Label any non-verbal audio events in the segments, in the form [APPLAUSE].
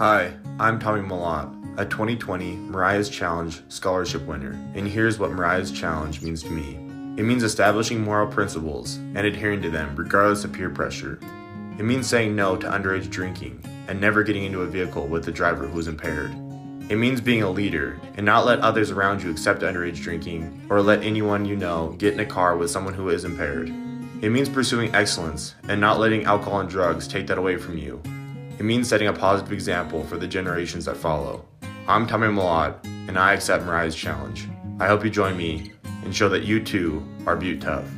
Hi, I'm Tommy Malott, a 2020 Mariah's Challenge scholarship winner, and here's what Mariah's Challenge means to me. It means establishing moral principles and adhering to them regardless of peer pressure. It means saying no to underage drinking and never getting into a vehicle with a driver who is impaired. It means being a leader and not let others around you accept underage drinking or let anyone you know get in a car with someone who is impaired. It means pursuing excellence and not letting alcohol and drugs take that away from you. It means setting a positive example for the generations that follow. I'm Tommy Malott, and I accept Mariah's challenge. I hope you join me and show that you too are Butte tough.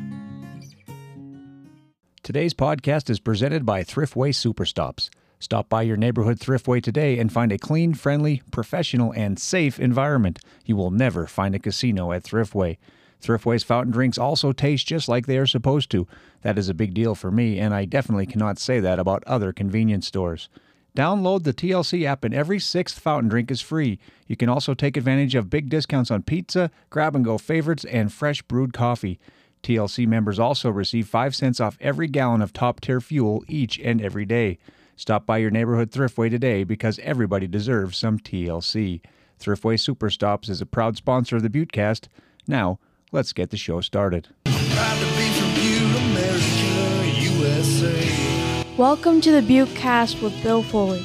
Today's podcast is presented by Thriftway Superstops. Stop by your neighborhood Thriftway today and find a clean, friendly, professional, and safe environment. You will never find a casino at Thriftway. Thriftway's fountain drinks also taste just like they are supposed to. That is a big deal for me, and I definitely cannot say that about other convenience stores. Download the TLC app, and every sixth fountain drink is free. You can also take advantage of big discounts on pizza, grab and go favorites, and fresh brewed coffee. TLC members also receive 5 cents off every gallon of top tier fuel each and every day. Stop by your neighborhood Thriftway today because everybody deserves some TLC. Thriftway Superstops is a proud sponsor of the Buttecast. Now, let's get the show started. Welcome to the Butte Cast with Bill Foley.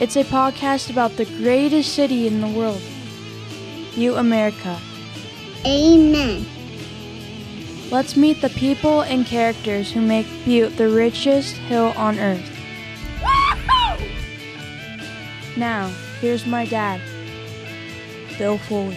It's a podcast about the greatest city in the world, Butte, America. Amen. Let's meet the people and characters who make Butte the richest hill on earth. Now, here's my dad, Foley.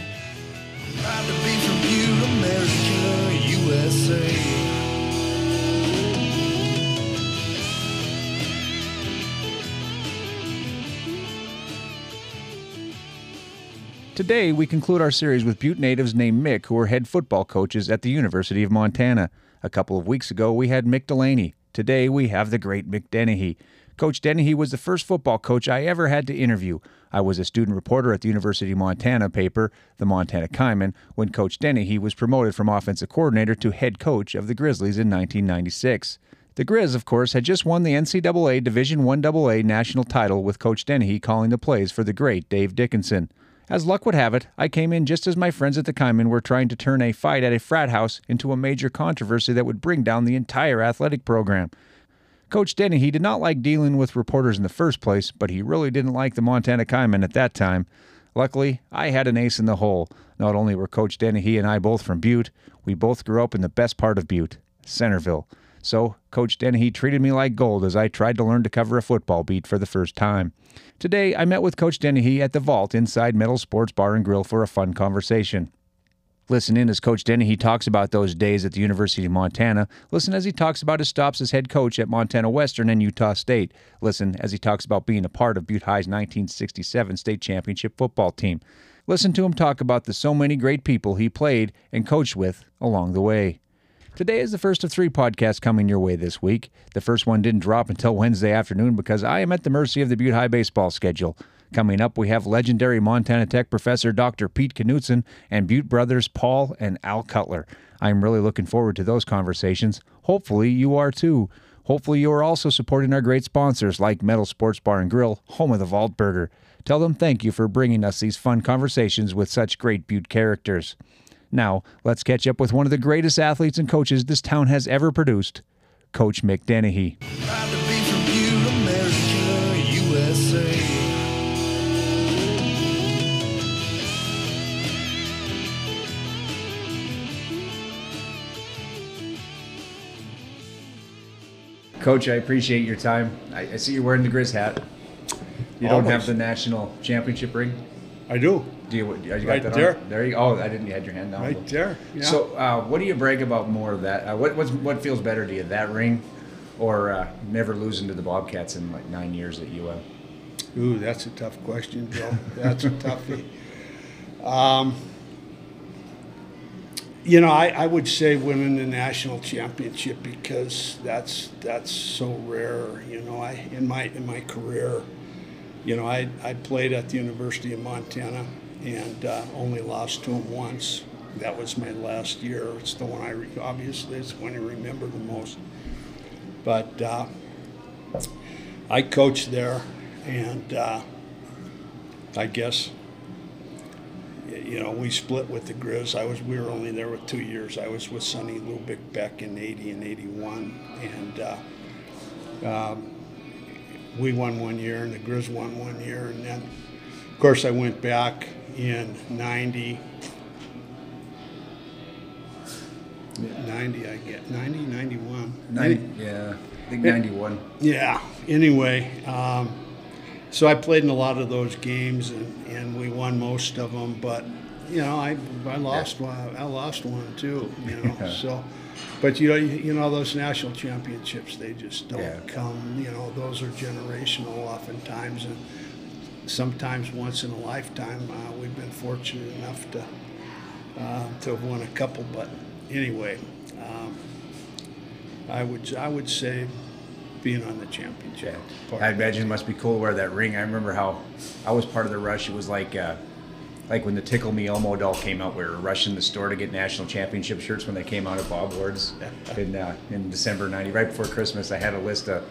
Today, we conclude our series with Butte natives named Mick, who are head football coaches at the University of Montana. A couple of weeks ago, we had Mick Delaney. Today, we have the great Mick Dennehy. Coach Dennehy was the first football coach I ever had to interview. I was a student reporter at the University of Montana paper, the Montana Kaimin, when Coach Dennehy was promoted from offensive coordinator to head coach of the Grizzlies in 1996. The Grizz, of course, had just won the NCAA Division I AA national title with Coach Dennehy calling the plays for the great Dave Dickenson. As luck would have it, I came in just as my friends at the Kaimin were trying to turn a fight at a frat house into a major controversy that would bring down the entire athletic program. Coach Dennehy did not like dealing with reporters in the first place, but he really didn't like the Montana Kaimin at that time. Luckily, I had an ace in the hole. Not only were Coach Dennehy and I both from Butte, we both grew up in the best part of Butte, Centerville. So, Coach Dennehy treated me like gold as I tried to learn to cover a football beat for the first time. Today, I met with Coach Dennehy at the Vault inside Metal Sports Bar and Grill for a fun conversation. Listen in as Coach Dennehy talks about those days at the University of Montana. Listen as he talks about his stops as head coach at Montana Western and Utah State. Listen as he talks about being a part of Butte High's 1967 state championship football team. Listen to him talk about the so many great people he played and coached with along the way. Today is the first of three podcasts coming your way this week. The first one didn't drop until Wednesday afternoon because I am at the mercy of the Butte High baseball schedule. Coming up, we have legendary Montana Tech professor Dr. Pete Knutson and Butte brothers Paul and Al Cutler. I'm really looking forward to those conversations. Hopefully, you are too. Hopefully, you are also supporting our great sponsors like Metal Sports Bar and Grill, home of the Vault Burger. Tell them thank you for bringing us these fun conversations with such great Butte characters. Now, let's catch up with one of the greatest athletes and coaches this town has ever produced, Coach Mick Dennehy. Coach, I appreciate your time. I, I see you're wearing the Grizz hat. You don't have the national championship ring. I do. Do you? You got Right that there. On? There you go. Oh, I didn't. You had your hand down. Right there. Yeah. So, uh, what do you brag about more of that? Uh, what what's, what feels better to you, that ring, or uh, never losing to the Bobcats in like nine years at UM? Ooh, that's a tough question, Bill. That's a toughie. [LAUGHS] Um, you know, I, I would say winning the national championship because that's that's so rare. You know, I in my in my career, you know, I I played at the University of Montana and uh, only lost to them once. That was my last year. It's the one I re- obviously it's the one I remember the most. But uh, I coached there, and uh, I guess you know we split with the Grizz. I was we were only there with two years. I was with Sonny Lubick back in '80 and '81, and uh, um, we won one year, and the Grizz won one year, and then of course I went back in '90. 90, I get 90, 91. Ninety, yeah, I think ninety-one. Yeah. Anyway, um, so I played in a lot of those games, and, and we won most of them. But you know, I I lost one. I lost one too. You know, [LAUGHS] Yeah. so. But you know, you, you know those national championships, they just don't Yeah. come. You know, those are generational, oftentimes, and sometimes once in a lifetime. Uh, we've been fortunate enough to uh, to have won a couple, but anyway, um, I would I would say being on the championship. part. I imagine it must be cool to wear that ring. I remember how I was part of the rush. It was like uh, like when the Tickle Me Elmo doll came out. We were rushing the store to get national championship shirts when they came out at Bob Ward's [LAUGHS] in uh, in December '90, right before Christmas. I had a list of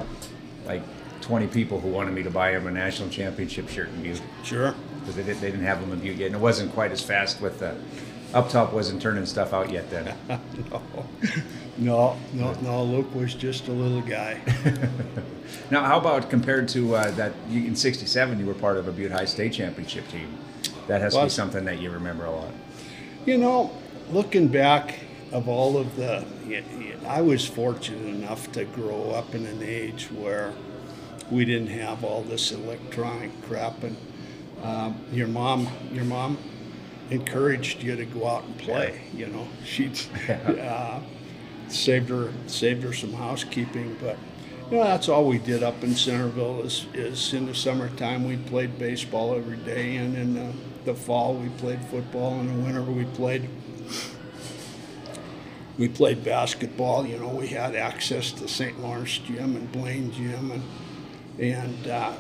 like 20 people who wanted me to buy them a national championship shirt in Butte Sure. because they, did, they didn't have them in Butte yet, and it wasn't quite as fast with the up top wasn't turning stuff out yet then. [LAUGHS] No, [LAUGHS] no, no. no. Luke was just a little guy. [LAUGHS] Now, how about compared to uh, that? You, in '67, you were part of a Butte High state championship team. That has to be something that you remember a lot. You know, looking back of all of the, I was fortunate enough to grow up in an age where we didn't have all this electronic crap, and um, your mom, your mom encouraged you to go out and play. You know, [LAUGHS] she uh, saved her saved her some housekeeping, but. You know, that's all we did up in Centerville is, is in the summertime we played baseball every day and in the, the fall we played football and in the winter we played we played basketball. You know, we had access to St. Lawrence Gym and Blaine Gym, and and uh,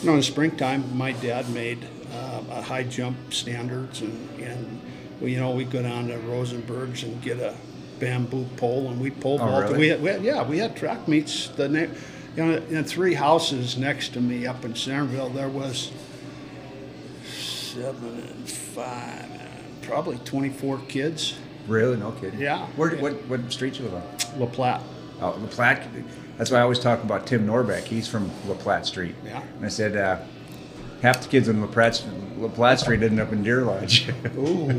you know, in the springtime, my dad made uh, a high jump standards, and and we, you know, we go down to Rosenberg's and get a bamboo pole, and we pole Oh, vault. really? We, had, we had, yeah, we had track meets. The na- you know, in three houses next to me up in Centerville, there was seven and five, probably twenty four kids. Really? No kidding. Yeah. Where, Yeah. What what street you live on? La Platte. Oh, La Platte. That's why I always talk about Tim Norbeck. He's from La Platte Street. Yeah. And I said uh, half the kids on La Platte, La Platte Street ended up in Deer Lodge. Ooh,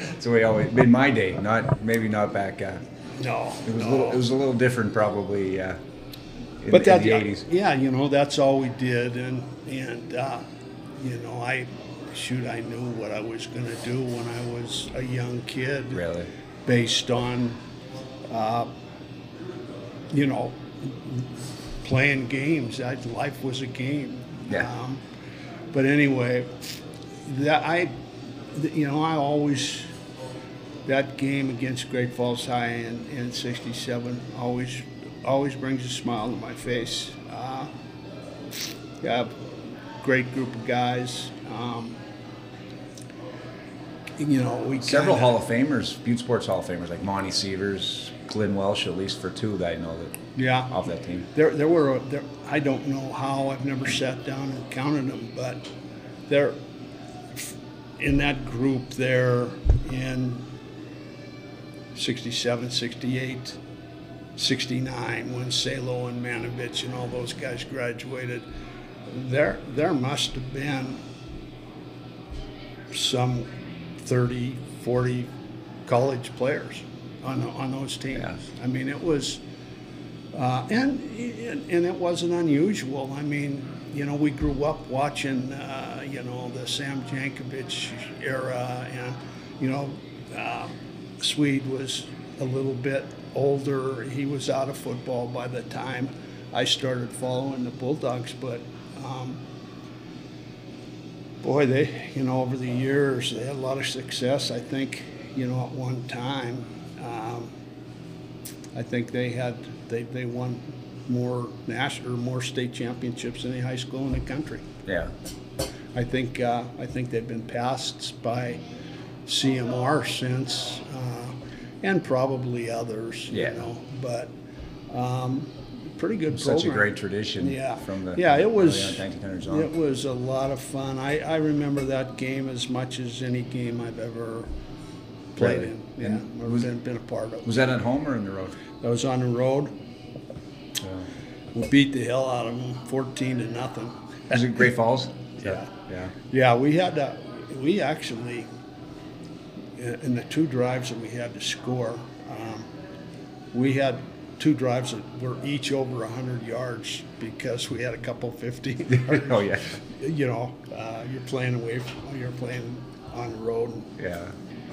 [LAUGHS] so we always in my day, not maybe not back. Uh, no, it was no. a little. It was a little different, probably. Uh, in, but in that the '80s. yeah, you know, that's all we did, and and uh, you know, I shoot, I knew what I was going to do when I was a young kid, Really. based on, uh, you know, playing games. I, life was a game. Yeah. Um, but anyway, that I, you know, I always that game against Great Falls High in, in '67 always always brings a smile to my face. Uh, yeah, great group of guys. Um, you know, we Several kinda- Hall of Famers, Butte Sports Hall of Famers, like Monty Sievers, Glenn Welsh, at least for two that I know that yeah off that team. There, there were. There, I don't know how. I've never sat down and counted them, but there, in that group there in 67, 68, 69, when Salo and Manovich and all those guys graduated, there, there must have been some 30, 40 college players on, on those teams. Yeah. I mean, it was. Uh, and, and it wasn't unusual. I mean, you know, we grew up watching, uh, you know, the Sam Jankovich era, and you know, uh, Swede was a little bit older. He was out of football by the time I started following the Bulldogs, but. Um, boy, they, you know, over the years, they had a lot of success. I think, you know, at one time, um, I think they had they, they won more national or more state championships than any high school in the country. Yeah. I think uh, I think they've been passed by CMR since, uh, and probably others. Yeah. You know, but um, pretty good Such a great tradition. Yeah, From the yeah, it was. on. It was a lot of fun. I, I remember that game as much as any game I've ever played in. Yeah, or was- been, been a part of. Was that at home or in the road? That was on the road. We beat the hell out of them, fourteen to nothing. Was it Great Falls? [LAUGHS] Yeah. Yeah. Yeah, we had to, we actually, in in the two drives that we had to score, um, we had two drives that were each over 100 yards because we had a couple 50. [LAUGHS] Oh yeah. You know, uh, you're playing away from, you're playing on the road. Yeah.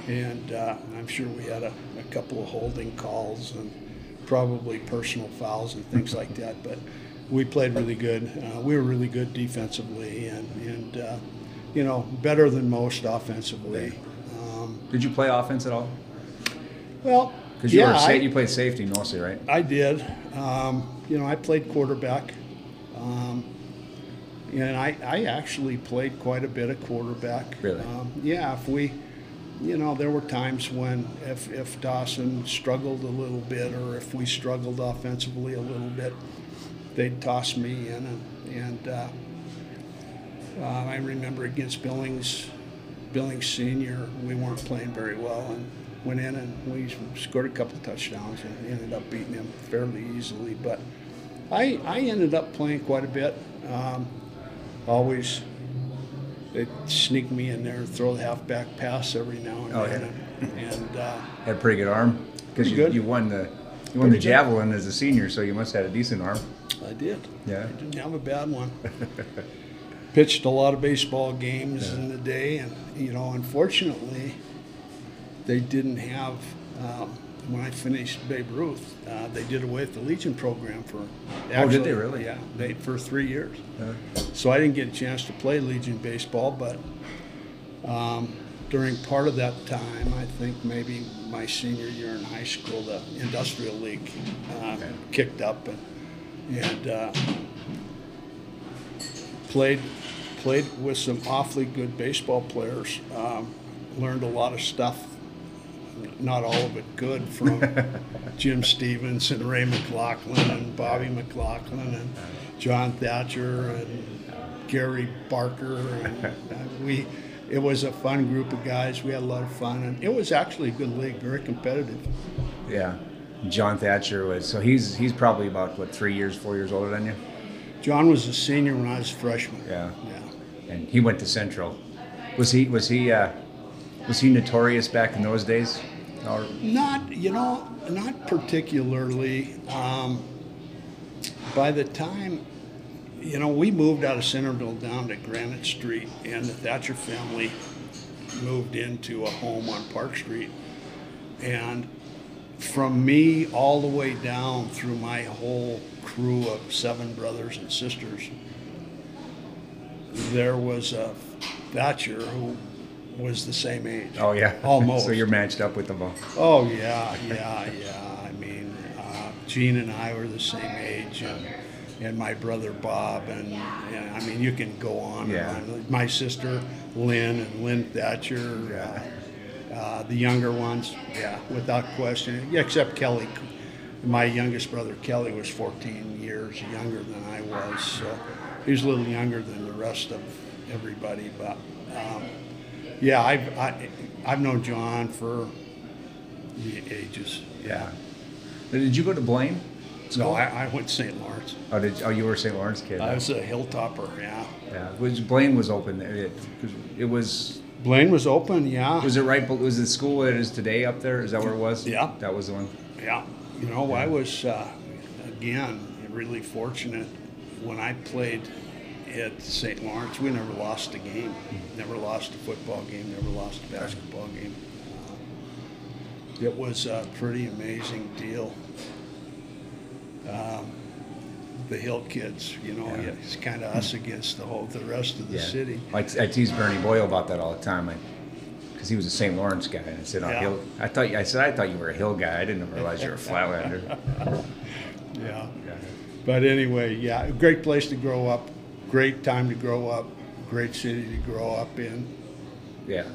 And uh, I'm sure we had a, a couple of holding calls and probably personal fouls and things like that. But we played really good. Uh, we were really good defensively and, and uh, you know, better than most offensively. Um, Did you play offense at all? well, Because you yeah, were sa- I, you played safety mostly, right? I did. Um, you know, I played quarterback. Um, and I, I actually played quite a bit of quarterback. Really? Um, yeah, if we, you know, there were times when if, if Dawson struggled a little bit or if we struggled offensively a little bit, they'd toss me in. And, and uh, uh, I remember against Billings, Billings Senior, we weren't playing very well and went in and we scored a couple touchdowns and ended up beating them fairly easily. But I, I ended up playing quite a bit. Um, always they'd sneak me in there and throw the halfback pass every now and Oh, then. And, and uh, Had a pretty good arm. Because you, you won the you won the Pretty good. javelin as a senior, so you must have had a decent arm. I did. Yeah. I didn't have a bad one. [LAUGHS] Pitched a lot of baseball games in the day, and you know, unfortunately, they didn't have. Um, when I finished Babe Ruth, uh, they did away with the Legion program for. Oh, did they really? Yeah, they for three years. Yeah. So I didn't get a chance to play Legion baseball, but um, during part of that time, I think maybe my senior year in high school, the Industrial League uh, kicked up and, and uh, played played with some awfully good baseball players. Um, learned a lot of stuff, not all of it good, from [LAUGHS] Jim Stevens and Ray McLaughlin and Bobby McLaughlin and John Thatcher and Gary Barker. And uh, we, it was a fun group of guys. We had a lot of fun, and it was actually a good league, very competitive. Yeah. John Thatcher was so he's he's probably about what three years, four years older than you, John was a senior when I was a freshman. Yeah. Yeah. and he went to Central. Was he was he uh, was he notorious back in those days? Or Not, you know, not particularly. Um, by the time, you know, we moved out of Centerville down to Granite Street, and the Thatcher family moved into a home on Park Street. And from me all the way down through my whole crew of seven brothers and sisters, there was a Thatcher who was the same age. oh yeah, [LAUGHS] Almost. so you're matched up with them all. Oh yeah, yeah, yeah. I mean, uh, Gene and I were the same age, and, and my brother Bob, and, and I mean, you can go on. Yeah. And on. My sister Lynn and Lynn Thatcher, uh, uh, the younger ones, yeah, without question. Yeah, except Kelly. My youngest brother Kelly was 14 years younger than I was, so he was a little younger than the rest of everybody. But um, yeah, I've I, I've known John for the ages. Yeah. Did you go to Blaine? No, I, I went to St. Lawrence. Oh, did oh you were a St. Lawrence kid? I was a hilltopper. Yeah. yeah. Was Blaine was open there? It, it was. Blaine was open. Yeah. Was it right? Was the school that it is today up there? Is that where it was? Yeah. That was the one. Yeah, you know, I was uh, again really fortunate when I played at St. Lawrence. We never lost a game, never lost a football game, never lost a basketball game. It was a pretty amazing deal. Um, the Hill kids, you know, Yeah. it's kind of us against the whole the rest of the Yeah. city. Like I tease Bernie Boyle about that all the time. because he was a St. Lawrence guy, and I said, oh, Yeah. Hill. I thought you- I said I thought you were a Hill guy. I didn't realize you were a Flatlander. [LAUGHS] Yeah. But anyway, yeah, great place to grow up, great time to grow up, great city to grow up in. yeah.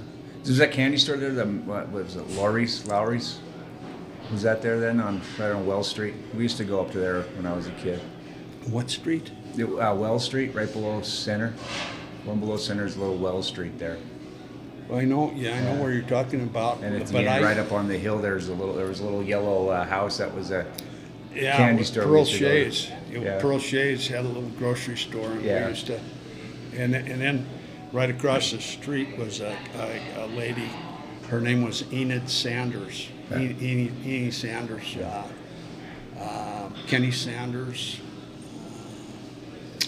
Was that candy store there? The what was it? Lowry's? Lowry's? Was that there then on right on Well Street? We used to go up to there when I was a kid. What street? The, uh, well Street, right below Center. One below Center is a little Well Street there, I know, yeah, I know where you're talking about. and the but I- right up on the hill, there's a little there was a little yellow uh, house that was a yeah, candy store Pearl. Shays. Yeah. Pearl Shays had a little grocery store, and Yeah. we used to. And then- and then, right across the street was a, a, a lady. Her name was Enid Sanders. Yeah. E- Enid, Enid Sanders. Uh, uh, Kenny Sanders.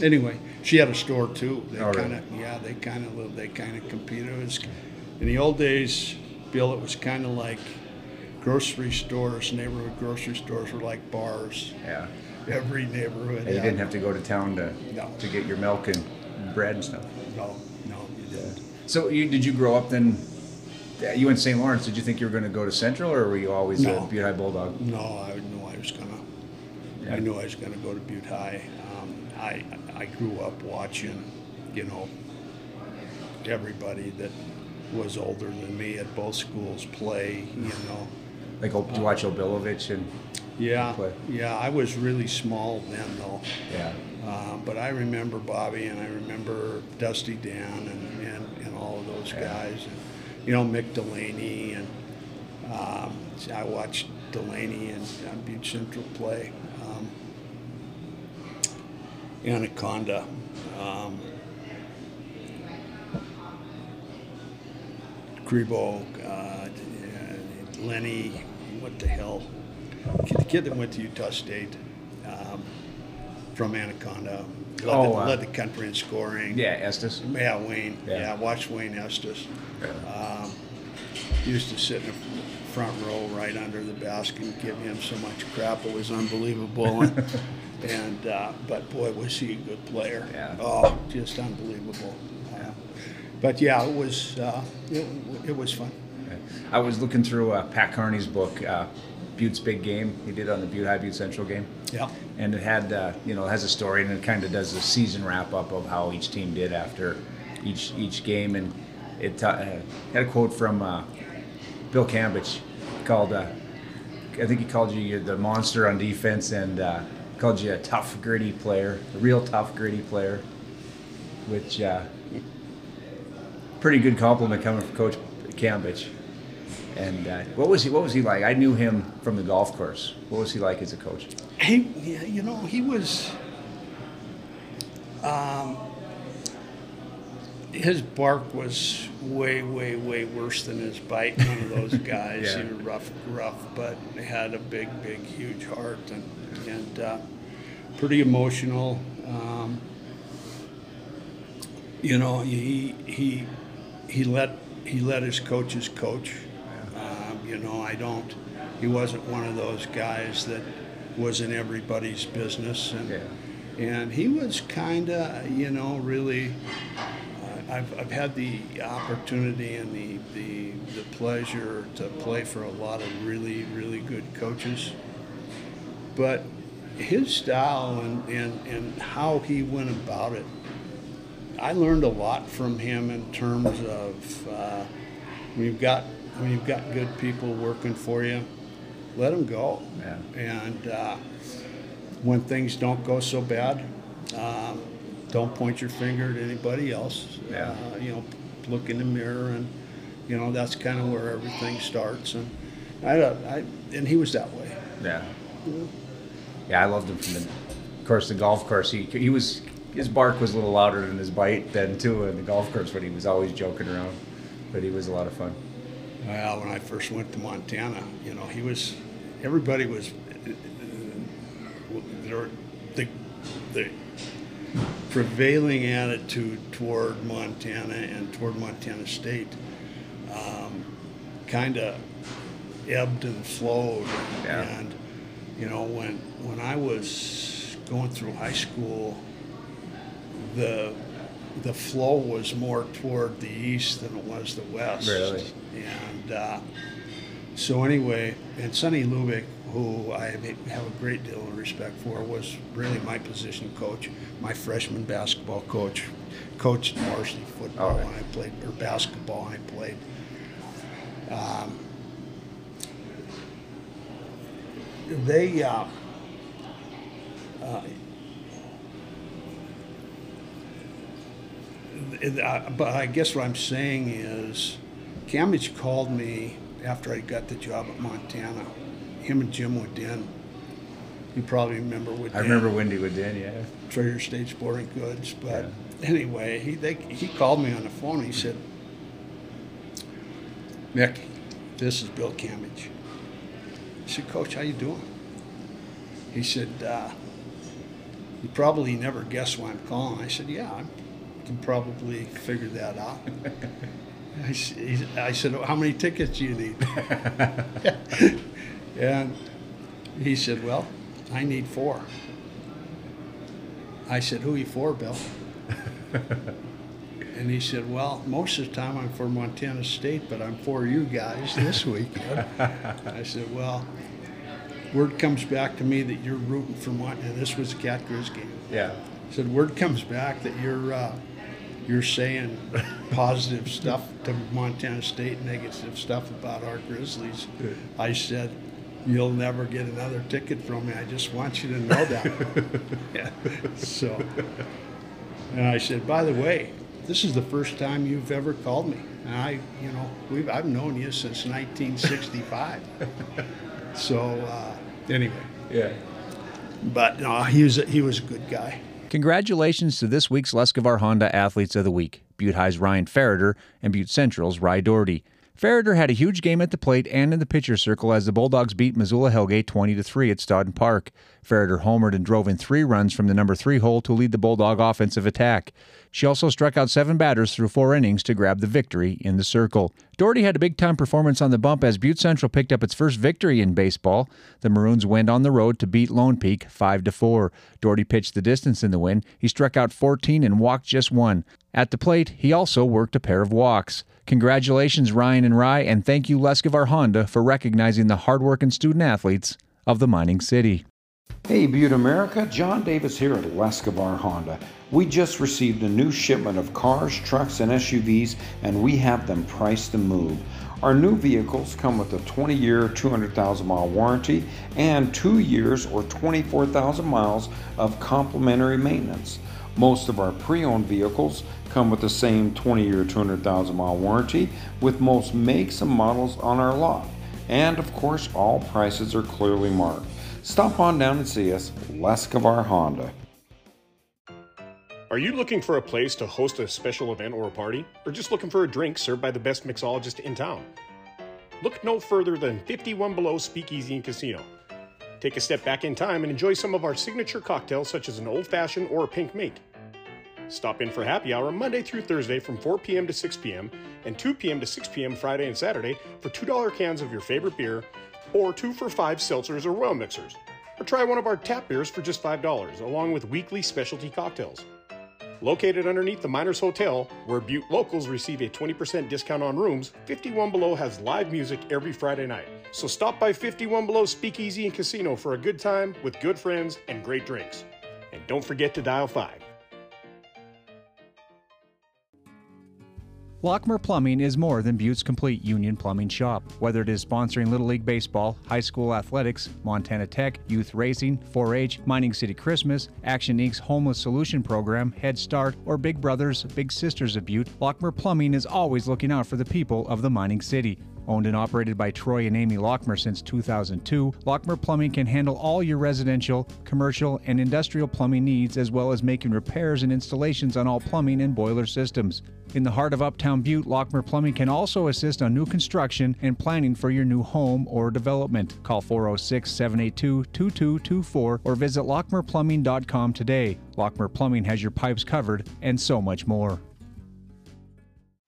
Anyway, she had a store too. They Oh, kind of, yeah, they kind of, they kind of competed. It was, in the old days, Bill, it was kind of like grocery stores, neighborhood grocery stores were like bars. yeah. Every neighborhood. And you didn't have to go to town to No. to get your milk and bread and stuff. No, no, you didn't. So you, did you grow up then? You went to St. Lawrence. Did you think you were going to go to Central, or were you always No. a Butte High Bulldog? No, I knew I was gonna. Yeah. I knew I was gonna go to Butte High. Um, I I grew up watching, you know, everybody that was older than me at both schools play. You know. Like, oh, did you watch O'Billovich and Yeah, Play. yeah. I was really small then, though. yeah, Uh, but I remember Bobby and I remember Dusty Dan and, and, and all of those Yeah. guys. And, you know, Mick Delaney. And um, I watched Delaney and uh, Butte Central play. Um, Anaconda. Um, Grebo, uh, Lenny, what the hell? The kid that went to Utah State um, from Anaconda led, Oh, the, uh, led the country in scoring. yeah, Estes. Yeah, Wayne. Yeah. Yeah, I watched Wayne Estes. Um, used to sit in the front row right under the basket and give him so much crap. It was unbelievable. and, [LAUGHS] and uh, but boy, was he a good player. Yeah. Oh, just unbelievable. Uh, but yeah, it was uh, it, it was fun. I was looking through uh, Pat Carney's book, uh, Butte's Big Game. He did on the Butte High Butte Central game. Yeah. and it had uh, you know it has a story and it kind of does a season wrap up of how each team did after each each game and it uh, had a quote from uh, Bill Cambridge called uh, I think he called you the monster on defense and uh, called you a tough gritty player a real tough gritty player which uh, pretty good compliment coming from Coach Cambridge. And uh, what was he? What was he like? I knew him from the golf course. What was he like as a coach? He, you know, he was. Um, his bark was way, way, way worse than his bite. One of those [LAUGHS] guys, Yeah. he was rough, rough, but had a big, big, huge heart and and uh, pretty emotional. Um, you know, he he he let he let his coaches coach. You know, I don't. He wasn't one of those guys that was in everybody's business, and Yeah. and he was kind of, you know, really. Uh, I've, I've had the opportunity and the, the the pleasure to play for a lot of really really good coaches, but his style and, and, and how he went about it I learned a lot from him in terms of uh, you've got when you've got good people working for you, let them go. Yeah. And uh, when things don't go so bad, um, don't point your finger at anybody else. Yeah. Uh, you know, look in the mirror, and you know that's kind of where everything starts. And I, I and he was that way. Yeah. Yeah, I loved him from the, of course, the golf course. He he was his bark was a little louder than his bite then too in the golf course, but he was always joking around. But he was a lot of fun. Well, when I first went to Montana, you know, he was, everybody was, there, the, the prevailing attitude toward Montana and toward Montana State um, kind of ebbed and flowed. Yeah. And, you know, when, when I was going through high school, the the flow was more toward the east than it was the west. Really? And uh, so anyway, and Sonny Lubick, who I have a great deal of respect for, was really my position coach, my freshman basketball coach, coached varsity football All right. when I played, or basketball I played. Um, they, uh, uh, it- uh, but I guess what I'm saying is, Camage called me after I got the job at Montana. Him and Jim Woodin. You probably remember Woodin. I remember Wendy Woodin, yeah. Treasure State Sporting Goods. But anyway, he they, he called me on the phone. He said, "Mick, this is Bill Camage." I said, "Coach, how you doing?" He said, uh, "You probably never guess why I'm calling." I said, "Yeah, I can probably figure that out." [LAUGHS] I, I said, "How many tickets do you need?" [LAUGHS] and he said, "Well, I need four. I said, Who you for, Bill? [LAUGHS] and he said, Well, most of the time I'm for Montana State, but I'm for you guys this weekend. I said, Well, word comes back to me that you're rooting for Montana. And this was a Cat Grizz game. Yeah. I said, Word comes back that you're. Uh, you're saying positive stuff to Montana State, negative stuff about our Grizzlies. I said, You'll never get another ticket from me. I just want you to know that. [LAUGHS] yeah. So, and I said, by the way, this is the first time you've ever called me. And I, you know, we've, I've known you since 1965. so, uh, anyway, Yeah. but no, he was a, he was a good guy. Congratulations to this week's Lescavar Honda Athletes of the Week, Butte High's Ryan Ferreter and Butte Central's Rye Doherty. Ferreter had a huge game at the plate and in the pitcher circle as the Bulldogs beat Missoula Hellgate 20 to 3 at Stodden Park. Ferreter homered and drove in three runs from the number three hole to lead the Bulldog offensive attack. She also struck out seven batters through four innings to grab the victory in the circle. Doherty had a big time performance on the bump as Butte Central picked up its first victory in baseball. The Maroons went on the road to beat Lone Peak 5 to 4. Doherty pitched the distance in the win. He struck out 14 and walked just one. At the plate, he also worked a pair of walks. Congratulations, Ryan and Rye, and thank you, Lescavar Honda, for recognizing the hardworking student athletes of the mining city. Hey Butte America, John Davis here at Lescavar Honda. We just received a new shipment of cars, trucks, and SUVs, and we have them priced to move. Our new vehicles come with a 20 year, 200,000 mile warranty and two years or 24,000 miles of complimentary maintenance. Most of our pre owned vehicles come with the same 20 year, 200,000 mile warranty with most makes and models on our lot. And of course, all prices are clearly marked. Stop on down and see us, Lescavar Honda. Are you looking for a place to host a special event or a party? Or just looking for a drink served by the best mixologist in town? Look no further than 51 Below Speakeasy and Casino. Take a step back in time and enjoy some of our signature cocktails, such as an old fashioned or a pink mate. Stop in for happy hour Monday through Thursday from 4 p.m. to 6 p.m. and 2 p.m. to 6 p.m. Friday and Saturday for $2 cans of your favorite beer or 2 for 5 seltzers or well mixers. Or try one of our tap beers for just $5, along with weekly specialty cocktails. Located underneath the Miners Hotel, where Butte locals receive a 20% discount on rooms, 51 Below has live music every Friday night. So stop by 51 Below Speakeasy and Casino for a good time with good friends and great drinks. And don't forget to dial 5. Lockmer Plumbing is more than Butte's complete union plumbing shop. Whether it is sponsoring Little League Baseball, high school athletics, Montana Tech, youth racing, 4 H, Mining City Christmas, Action Inc.'s Homeless Solution Program, Head Start, or Big Brothers, Big Sisters of Butte, Lockmer Plumbing is always looking out for the people of the mining city. Owned and operated by Troy and Amy Lockmer since 2002, Lockmer Plumbing can handle all your residential, commercial, and industrial plumbing needs as well as making repairs and installations on all plumbing and boiler systems. In the heart of Uptown Butte, Lockmer Plumbing can also assist on new construction and planning for your new home or development. Call 406 782 2224 or visit lockmerplumbing.com today. Lockmer Plumbing has your pipes covered and so much more.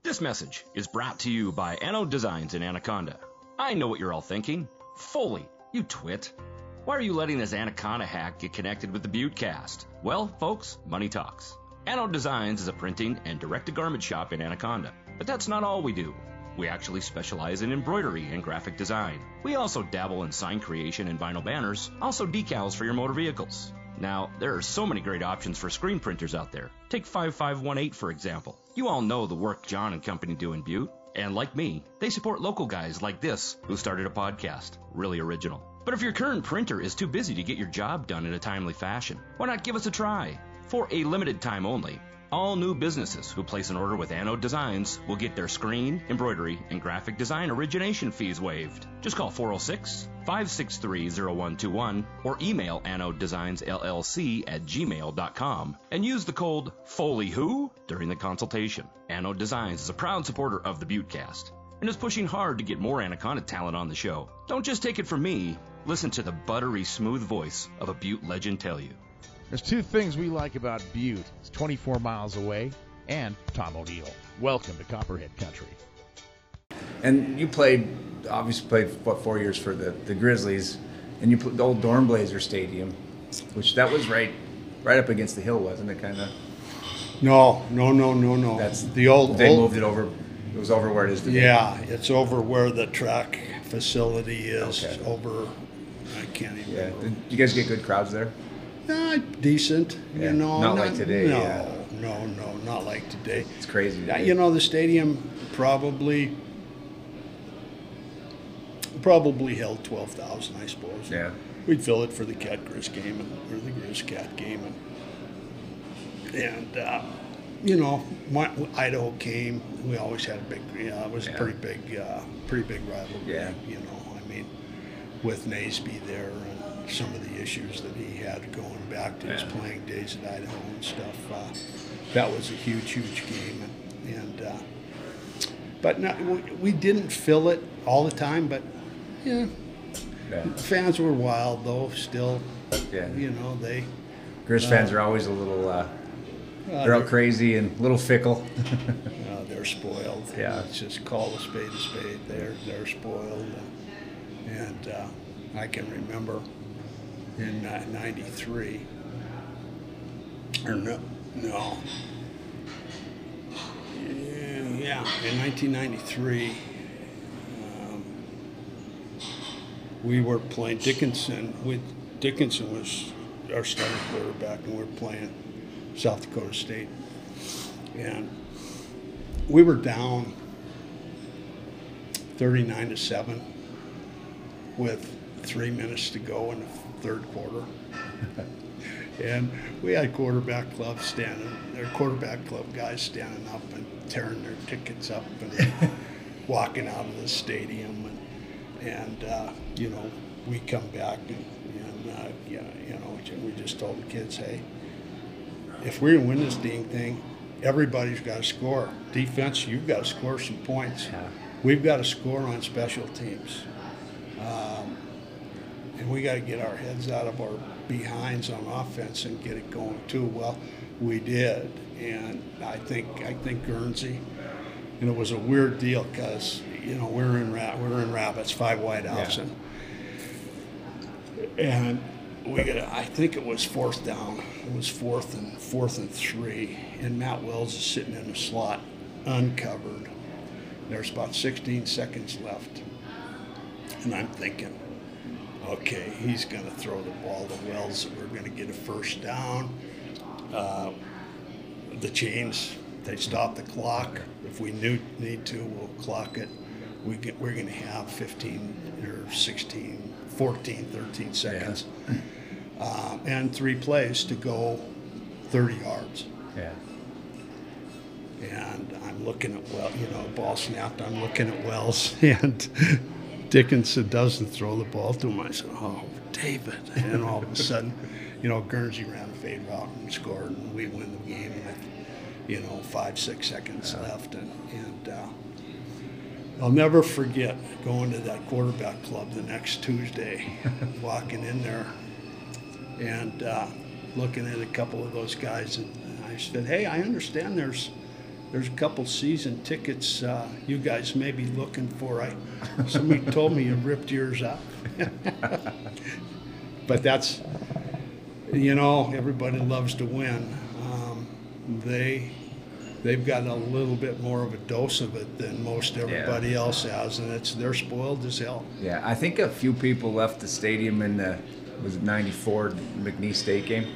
This message is brought to you by Anno Designs in Anaconda. I know what you're all thinking. Foley, you twit. Why are you letting this Anaconda hack get connected with the Buttecast? Well, folks, money talks. Anno Designs is a printing and direct to garment shop in Anaconda. But that's not all we do. We actually specialize in embroidery and graphic design. We also dabble in sign creation and vinyl banners, also decals for your motor vehicles. Now, there are so many great options for screen printers out there. Take 5518 for example. You all know the work John and company do in Butte. And like me, they support local guys like this who started a podcast. Really original. But if your current printer is too busy to get your job done in a timely fashion, why not give us a try? For a limited time only, all new businesses who place an order with Anode Designs will get their screen, embroidery, and graphic design origination fees waived. Just call 406 563 0121 or email Anode Designs LLC at gmail.com and use the code FOLEYWHO during the consultation. Anode Designs is a proud supporter of the Buttecast and is pushing hard to get more Anaconda talent on the show. Don't just take it from me, listen to the buttery smooth voice of a Butte legend tell you. There's two things we like about Butte. It's 24 miles away, and Tom O'Neill. Welcome to Copperhead Country. And you played, obviously played what four years for the, the Grizzlies, and you put the old Dornblaser Stadium, which that was right, right up against the hill, wasn't it? Kind of. No, no, no, no, no. That's the old. They old, moved it over. It was over where it is today. Yeah, it's over where the track facility is. Okay. Over. I can't even. Yeah. remember. Did you guys get good crowds there? Uh, decent, Yeah, you know. not like today, No, yeah. no, no, not like today. It's crazy. Today. you know, the stadium probably probably held twelve thousand, I suppose. Yeah. We'd fill it for the Cat Grizz game and or the Grizz Cat game, and and uh, you know, my, Idaho came. We always had a big, yeah, it was Yeah. a pretty big, uh, pretty big rivalry. Yeah. You know, I mean, with Naseby there and some of the issues that he had going back to his Yeah. playing days at Idaho and stuff. Uh, that was a huge, huge game, and, and uh, but no, we, we didn't fill it all the time. But yeah, Yeah. fans were wild though. Still, Yeah. you know they. Grizz fans are always a little. Uh, Uh, they're all crazy and a little fickle. [LAUGHS] Uh, they're spoiled. Yeah. Let's just call a spade a spade. They're they're spoiled, and, and uh, I can remember in '93 or no no. Yeah in 1993 um, we were playing Dickenson with Dickenson was our starting quarterback and we were playing South Dakota State. And we were down 39 to 7 with three minutes to go in the third quarter [LAUGHS] and we had quarterback club standing their quarterback club guys standing up and tearing their tickets up and [LAUGHS] walking out of the stadium and and uh, you know we come back and, and uh, you know, you know we just told the kids hey if we're gonna win this dang thing, everybody's got to score. Defense, you've got to score some points. Yeah. We've got to score on special teams, um, and we got to get our heads out of our behinds on offense and get it going too. Well, we did, and I think I think Guernsey, and it was a weird deal because you know we're in ra- we're in rabbits, five wide outs, Yeah. and and we got I think it was fourth down. It was fourth and fourth and three, and Matt Wells is sitting in the slot, uncovered. There's about 16 seconds left, and I'm thinking, okay, he's going to throw the ball to Wells. We're going to get a first down. Uh, the chains, they stop the clock. If we knew, need to, we'll clock it. We get, we're going to have 15 or 16, 14, 13 seconds, um, and three plays to go 30 yards. yeah. And I'm looking at well, you know, ball snapped. I'm looking at Wells, [LAUGHS] and Dickenson doesn't throw the ball to him. I said, "Oh, David!" And all of a sudden, you know, Guernsey ran a fade route and scored, and we win the game with, you know, five six seconds left. And and uh, I'll never forget going to that quarterback club the next Tuesday, [LAUGHS] walking in there, and uh, looking at a couple of those guys, and I said, "Hey, I understand there's." There's a couple season tickets uh, you guys may be looking for. I somebody told me you ripped yours up, [LAUGHS] but that's you know everybody loves to win. Um, they they've got a little bit more of a dose of it than most everybody else has, and it's they're spoiled as hell. Yeah, I think a few people left the stadium in the was it '94 McNeese State game.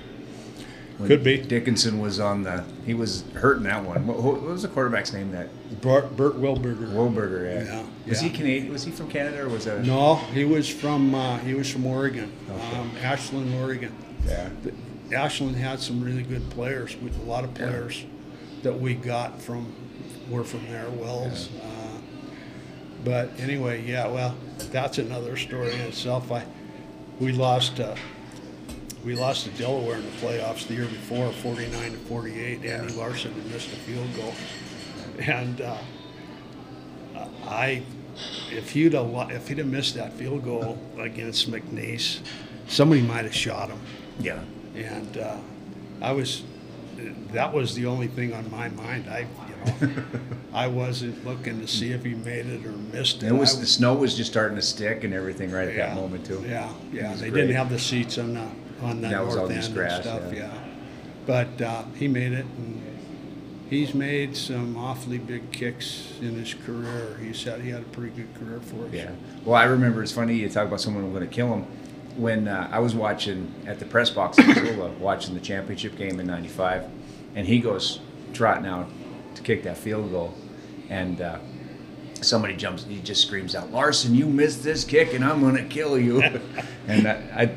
Could be. Dickenson was on the. He was hurting that one. What, what was the quarterback's name? That Bert, Bert Wilberger. Wilberger. Yeah. Yeah, Was yeah. he Canadian? Was he from Canada or was that? No, he was from uh, he was from Oregon, um, Ashland, Oregon. Yeah. Ashland had some really good players. We, a lot of Yeah. players that we got from were from there. Wells. Uh, but anyway, yeah. Well, that's another story in itself. I we lost. Uh, we lost to Delaware in the playoffs the year before, 49 to 48. Andy Larson had missed a field goal, and uh, I, if he'd have, if he'd have missed that field goal against McNeese, somebody might have shot him. Yeah. And uh, I was, that was the only thing on my mind. I, you know, [LAUGHS] I wasn't looking to see if he made it or missed it. It was I the snow was just starting to stick and everything right at that moment too. Yeah, yeah. They great. didn't have the seats on the on the That was all north end and grass, stuff. yeah. Yeah, but uh, he made it, and he's made some awfully big kicks in his career. He said he had a pretty good career for us. Yeah. Well, I remember it's funny you talk about someone who's going to kill him. When uh, I was watching at the press box in Missoula, watching the championship game in '95, and he goes trotting out to kick that field goal, and uh, somebody jumps, he just screams out, "Larson, you missed this kick, and I'm going to kill you!" [LAUGHS] and I, I,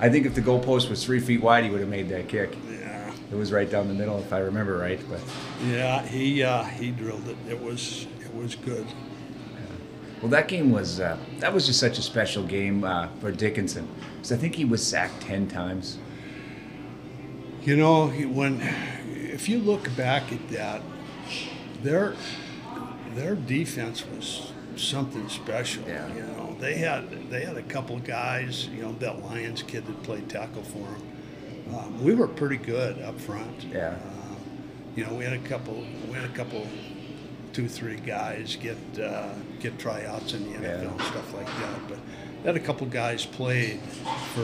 I think if the goalpost was three feet wide, he would have made that kick. Yeah. It was right down the middle, if I remember right. But Yeah, he uh, he drilled it. It was it was good. Well, that game was uh, that was just such a special game uh, for Dickenson because I think he was sacked ten times. You know, when if you look back at that, their their defense was something special. Yeah. You know, they had they had a couple guys. You know, that Lions kid that played tackle for them. Um, we were pretty good up front. Yeah. Um, you know, we had a couple. We had a couple, two, three guys get uh, get tryouts in the NFL Yeah. and stuff like that. But had a couple guys played for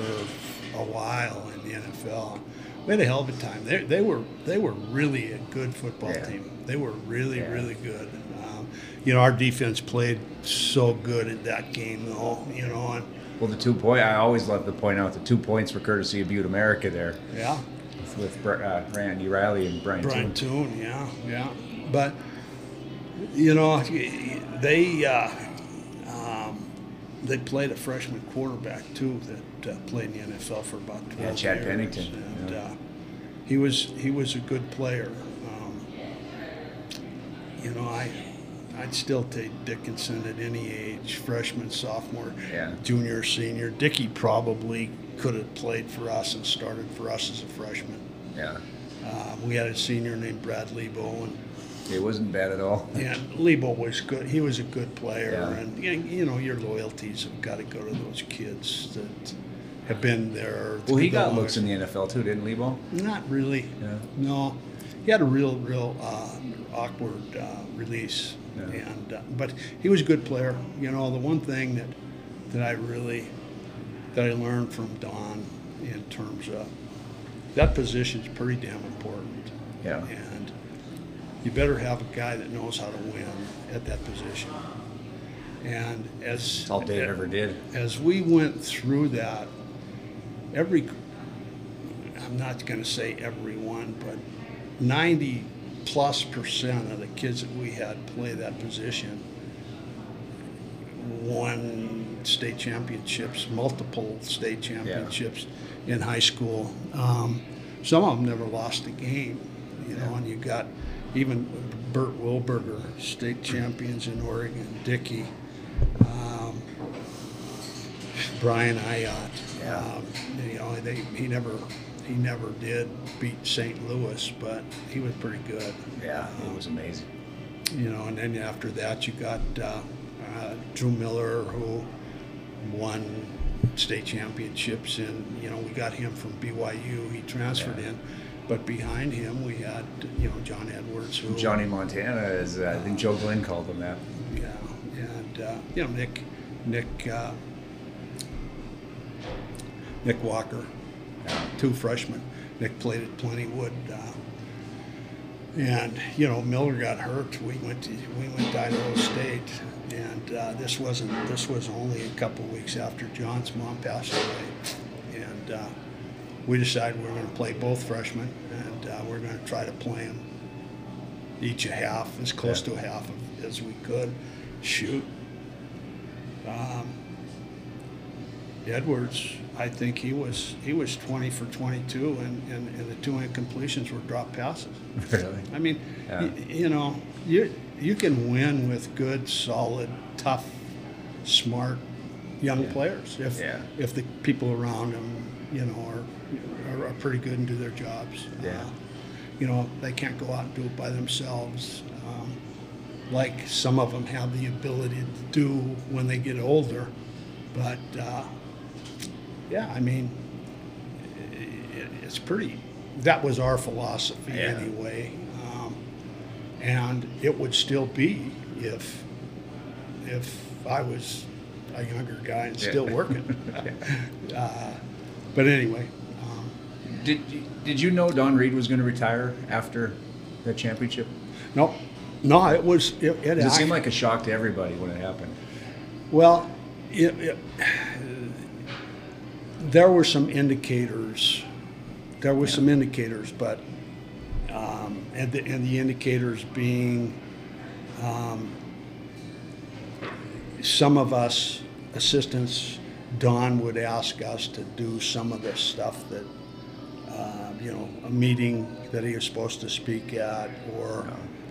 a while in the NFL. We had a hell of a time. They, they were they were really a good football Yeah. team. They were really Yeah. really good. You know, our defense played so good at that game, though. You know, and Well, the two point I always love to point out the two points were courtesy of Butte America there yeah. with, uh, Randy Riley and Brian. Brian Toon. Toon, yeah, yeah. But you know, they uh, um, they played a freshman quarterback too that uh, played in the NFL for about twelve Yeah, Chad years, Pennington, and yeah. uh, he was he was a good player. Um, you know, I. I'd still take Dickenson at any age, freshman, sophomore, Yeah. junior, senior. Dickey probably could have played for us and started for us as a freshman. Yeah, Uh, we had a senior named Brad Lebo, and, it wasn't bad at all. and Lebo was good. He was a good player, Yeah. and you know your loyalties have got to go to those kids that have been there. Well, he got looks in the NFL too, didn't Lebo? Not really. Yeah. No, he had a real, real uh, awkward uh, release, Yeah. and uh, but he was a good player. You know, the one thing that that I really that I learned from Don in terms of that position is pretty damn important. Yeah. And you better have a guy that knows how to win at that position. And as That's all Dave ever did. as we went through that, every, I'm not going to say everyone, but 90 plus percent of the kids that we had play that position won state championships, multiple state championships in high school. Um, some of them never lost a game, you know, and you got even Bert Wilberger, state champions in Oregon, Dickey. Um, Brian Ayat. Yeah. Um, you know, they, he never he never did beat St. Louis, but he was pretty good. Yeah, it was amazing. You know, and then after that, you got uh, uh, Drew Miller, who won state championships, and you know we got him from BYU. He transferred Yeah. in, but behind him we had you know John Edwards, who Johnny Montana is, uh, I think Joe Glenn called him that. yeah, and uh, you know Nick, Nick, uh, Nick Walker, two freshmen. Nick played at Plentywood, uh, and you know Miller got hurt. We went to we went to Idaho State, and uh, this wasn't this was only a couple weeks after John's mom passed away, and uh, we decided we were going to play both freshmen, and uh, we're going to try to play them each a half, as close Yeah. to a half of, as we could. Shoot. Um, Edwards, I think he was he was 20 for 22, and, and, and the two incompletions were drop passes. Really? I mean, Yeah. y- you know, you you can win with good, solid, tough, smart young Yeah. players if Yeah. if the people around them, you know, are are, are pretty good and do their jobs. Yeah. Uh, you know, they can't go out and do it by themselves. Um, like some of them have the ability to do when they get older, but uh, yeah, I mean, it, it's pretty. That was our philosophy Yeah. anyway, um, and it would still be if if I was a younger guy and still [LAUGHS] Yeah. working. uh, but anyway, um, Did Did you know Don Read was going to retire after the championship? no, no, it was it. It, It seemed like a shock to everybody when it happened. Well, it, it, there were some indicators. There were some indicators, but um, and the and the indicators being um, some of us assistants, Don would ask us to do some of the stuff that uh, you know a meeting that he was supposed to speak at, or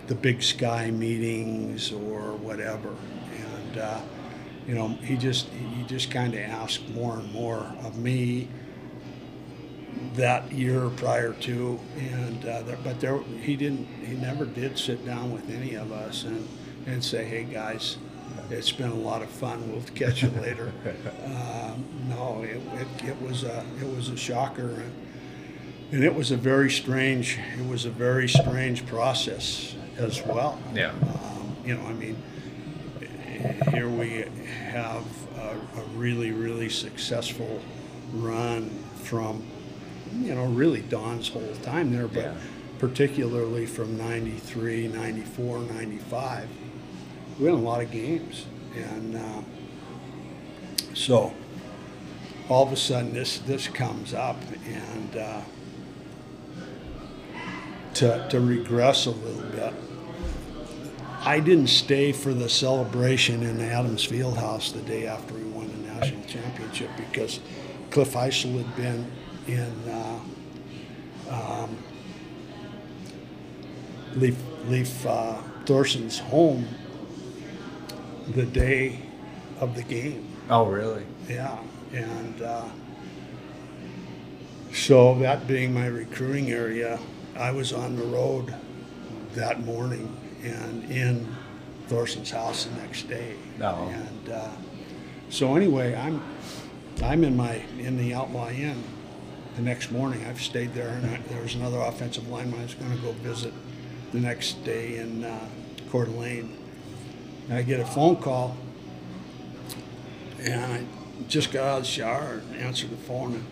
the Big Sky meetings, or whatever, and. Uh, you know, he just he just kind of asked more and more of me that year prior to, and uh, there, but there he didn't he never did sit down with any of us and and say, hey guys, it's been a lot of fun. We'll catch you later. [LAUGHS] um, no, it, it, it was a it was a shocker. And, and it was a very strange it was a very strange process as well. Yeah. Um, you know, I mean, here we have a, a really, really successful run from, you know, really Don's whole time there, but Yeah. particularly from 93, 94, 95. We won a lot of games. And uh, so all of a sudden this, this comes up and uh, to, to regress a little bit, I didn't stay for the celebration in the Adams Fieldhouse the day after we won the national championship because Cliff Eisel had been in uh, um, Leaf, Leaf uh, Thorson's home the day of the game. Oh, really? Yeah, and uh, so that being my recruiting area, I was on the road that morning and in Thorson's house the next day. Oh. And uh, so anyway, I'm I'm in my in the Outlaw Inn the next morning. I've stayed there, and I, there was another offensive lineman I was going to go visit the next day in uh, Coeur d'Alene. And I get a phone call and I just got out of the shower and answered the phone and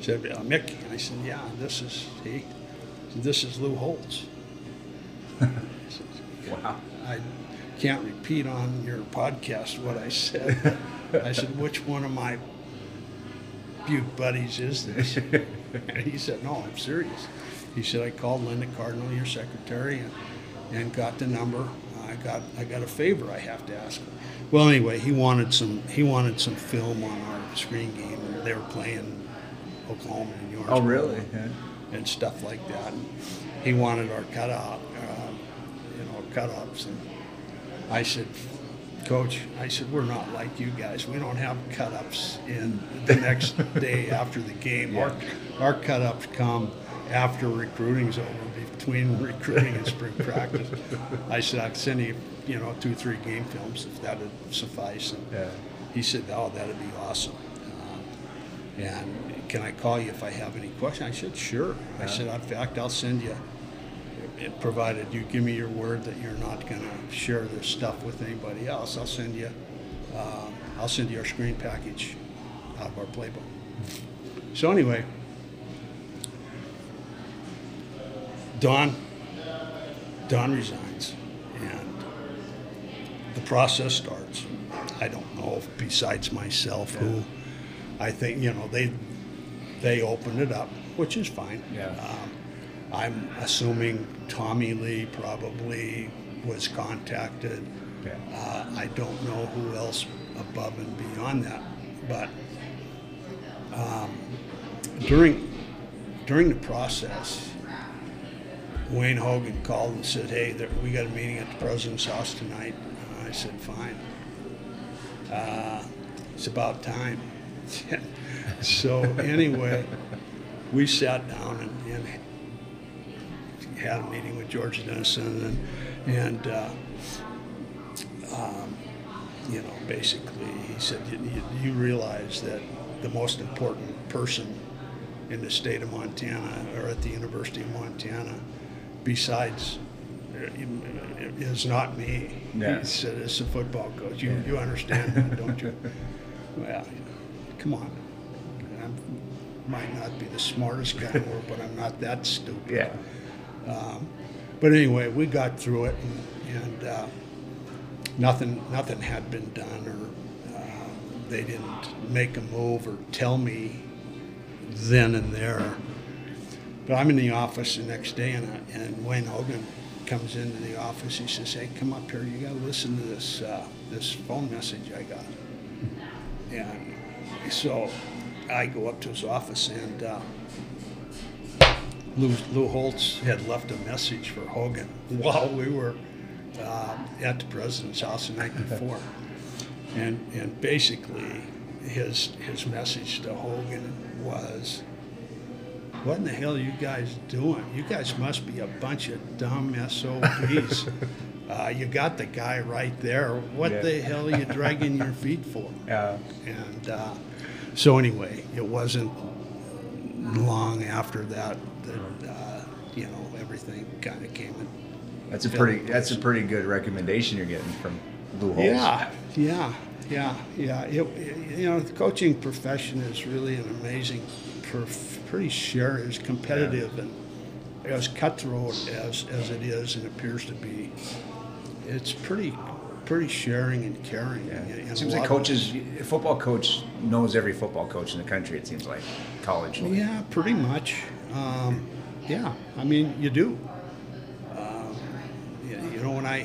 said, uh, Mick. I said, yeah, this is he. Said, this is Lou Holtz. [LAUGHS] Wow. I can't repeat on your podcast what I said. I said, which one of my Butte buddies is this? and he said, no, I'm serious. He said, I called Linda Cardinal, your secretary, and, and got the number. I got I got a favor I have to ask her. Well, anyway, he wanted some he wanted some film on our screen game. And they were playing Oklahoma and New York. Oh, really? Yeah. and stuff like that. And he wanted our cutout, cut-ups. And I said, Coach, I said, we're not like you guys. We don't have cut-ups in the next [LAUGHS] day after the game. Our, our cut-ups come after recruiting's over, between [LAUGHS] recruiting and spring practice. I said, I'd send you, you know, two, three game films if that would suffice. And Yeah. he said, oh, that'd be awesome. Uh, and can I call you if I have any questions? I said, sure. I said, in fact, I'll send you, provided you give me your word that you're not going to share this stuff with anybody else. I'll send you, uh, I'll send you our screen package out of our playbook. So anyway, Don, Don resigns, and the process starts. I don't know besides myself who I think you know they they opened it up, which is fine. Yeah. Um, I'm assuming Tommy Lee probably was contacted. Uh, I don't know who else above and beyond that, but um, during during the process, Wayne Hogan called and said, "Hey, there, we got a meeting at the president's house tonight." I said, "Fine." Uh, it's about time. [LAUGHS] so anyway, we sat down and, and, had a meeting with George Dennison and, and uh, um, you know, basically he said, you, you, you realize that the most important person in the state of Montana or at the University of Montana, besides uh, is not me. Yeah. He said, "It's a football coach. You, you understand that, don't you?" [LAUGHS] well, come on. I might not be the smartest guy in the world, but I'm not that stupid. Yeah. Um, but anyway, we got through it, and, and uh, nothing nothing had been done, or uh, they didn't make a move or tell me then and there. But I'm in the office the next day, and, I, and Wayne Hogan comes into the office. He says, "Hey, come up here. You got to listen to this uh, this phone message I got." And so I go up to his office, and uh, Lou, Lou Holtz had left a message for Hogan while we were uh, at the president's house the night before, and and basically his his message to Hogan was, "What in the hell are you guys doing? You guys must be a bunch of dumb SOBs. [LAUGHS] uh, you got the guy right there. What Yeah. the hell are you dragging your feet for?" [LAUGHS] Yeah. And uh, so anyway, it wasn't long after that that uh, you know everything kind of came in. That's a pretty. That's a pretty good recommendation you're getting from Lou Holtz. Yeah, yeah, yeah, yeah. It, it- you know, the coaching profession is really an amazing, prof- pretty sure is competitive and as cutthroat as, as it is and appears to be. It's pretty, pretty sharing and caring. Yeah. It seems like coaches, a football coach knows every football coach in the country. It seems like college. Yeah, pretty much. Um, yeah, I mean, you do. Um, you, you know, when I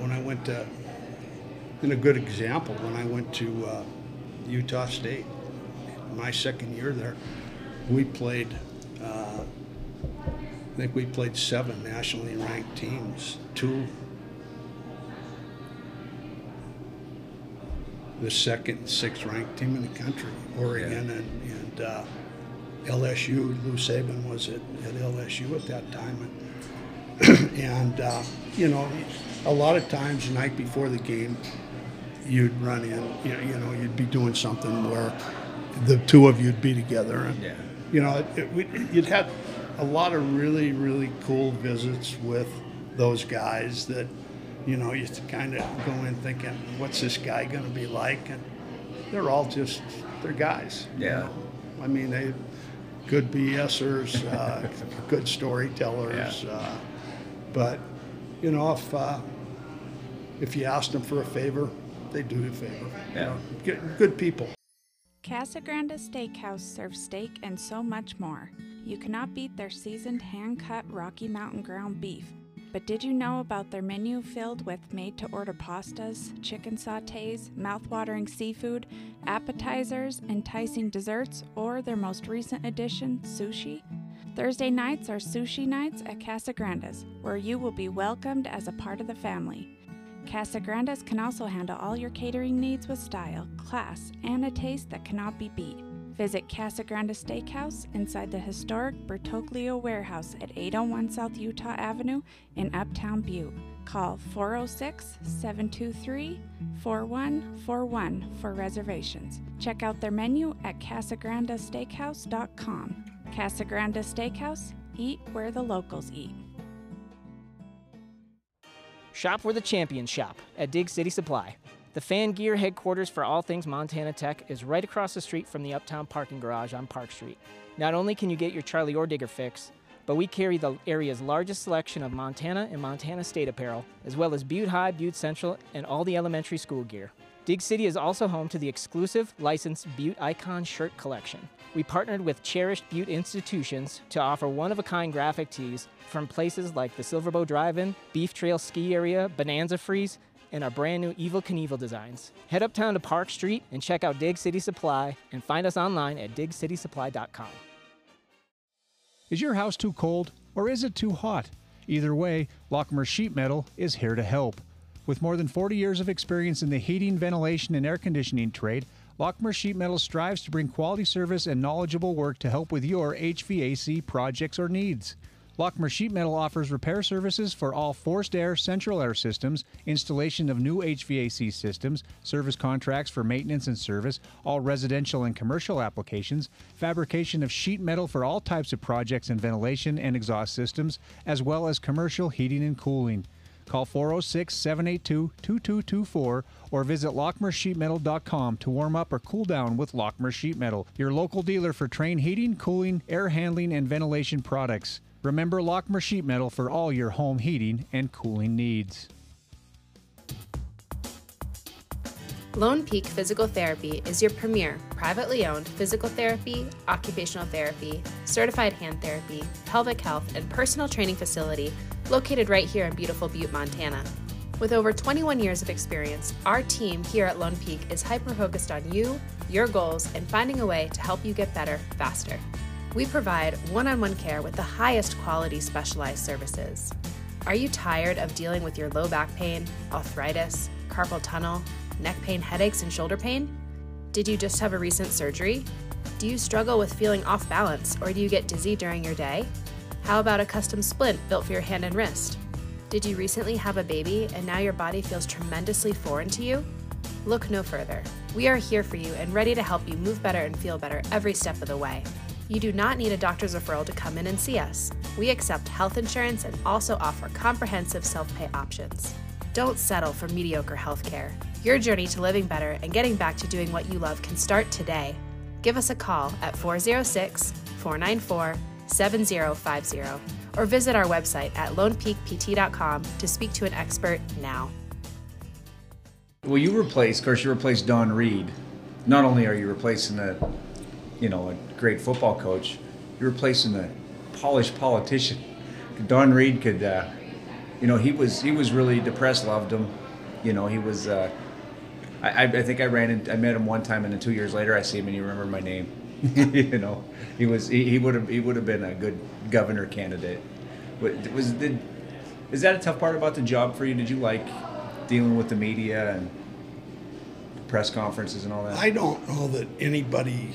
when I went to, and a good example, when I went to uh, Utah State, my second year there, we played. Uh, I think we played seven nationally ranked teams. Two. The second, sixth ranked team in the country, Oregon and, and uh, LSU. Lou Saban was at, at LSU at that time, and, [CLEARS THROAT] and uh, you know, a lot of times the night before the game, you'd run in. You know, you know, you'd be doing something where the two of you'd be together, and Yeah. you know, it, it, you'd have a lot of really, really cool visits with those guys that, you know, you kind of go in thinking, what's this guy going to be like? And they're all just, they're guys. you Yeah. know. I mean, they good BSers, uh, good storytellers. Uh, but, you know, if, uh, if you ask them for a favor, they do you a favor. You Yeah. know, good, good people. Casa Grande Steakhouse serves steak and so much more. You cannot beat their seasoned hand cut Rocky Mountain ground beef. But did you know about their menu filled with made to order pastas, chicken sautés, mouth-watering seafood, appetizers, enticing desserts, or their most recent addition, sushi? Thursday nights are sushi nights at Casa Grande's, where you will be welcomed as a part of the family. Casa Grandes can also handle all your catering needs with style, class, and a taste that cannot be beat. Visit Casa Grande Steakhouse inside the historic Bertoglio Warehouse at 801 South Utah Avenue in Uptown Butte. Call 406 723 4141 for reservations. Check out their menu at casagrandesteakhouse.com. Casa Grande Steakhouse, eat where the locals eat. Shop where the champions shop at Dig City Supply. The fan gear headquarters for all things Montana Tech is right across the street from the Uptown parking garage on Park Street. Not only can you get your Charlie or Digger fix, but we carry the area's largest selection of Montana and Montana State apparel, as well as Butte High, Butte Central, and all the elementary school gear. Dig City is also home to the exclusive licensed Butte Icon shirt collection. We partnered with cherished Butte institutions to offer one of a kind graphic tees from places like the Silverbow Drive In, Beef Trail Ski Area, Bonanza Freeze, and our brand new Evil Knievel designs. Head uptown to Park Street and check out Dig City Supply and find us online at digcitysupply.com. Is your house too cold or is it too hot? Either way, Lockmer Sheet Metal is here to help. With more than 40 years of experience in the heating, ventilation, and air conditioning trade, Lockmer Sheet Metal strives to bring quality service and knowledgeable work to help with your HVAC projects or needs. Lockmer Sheet Metal offers repair services for all forced air central air systems, installation of new HVAC systems, service contracts for maintenance and service, all residential and commercial applications, fabrication of sheet metal for all types of projects in ventilation and exhaust systems, as well as commercial heating and cooling. Call 406 782 2224 or visit lockmersheetmetal.com to warm up or cool down with Lockmer Sheet Metal, your local dealer for Trane heating, cooling, air handling, and ventilation products. Remember Lockmer Sheet Metal for all your home heating and cooling needs. Lone Peak Physical Therapy is your premier privately owned physical therapy, occupational therapy, certified hand therapy, pelvic health, and personal training facility located right here in beautiful Butte, Montana. With over 21 years of experience, our team here at Lone Peak is hyper focused on you, your goals, and finding a way to help you get better faster. We provide one on one care with the highest quality specialized services. Are you tired of dealing with your low back pain, arthritis, carpal tunnel, neck pain, headaches, and shoulder pain? Did you just have a recent surgery? Do you struggle with feeling off balance or do you get dizzy during your day? How about a custom splint built for your hand and wrist? Did you recently have a baby and now your body feels tremendously foreign to you? Look no further. We are here for you and ready to help you move better and feel better every step of the way. You do not need a doctor's referral to come in and see us. We accept health insurance and also offer comprehensive self pay options. Don't settle for mediocre healthcare. Your journey to living better and getting back to doing what you love can start today. Give us a call at 406 494 7050 or visit our website at lonepeakpt.com to speak to an expert now. Well, you replaced, of course, you replaced Don Read. Not only are you replacing a, you know, a great football coach, you're replacing a polished politician. Don Read could, uh, you know, he was he was really depressed. Loved him, you know. He was. Uh, I, I think I ran in, I met him one time, and then two years later I see him, and he remembered my name. [LAUGHS] you know, he was he, he would have he would have been a good governor candidate. But was did is that a tough part about the job for you? Did you like dealing with the media and press conferences and all that? I don't know that anybody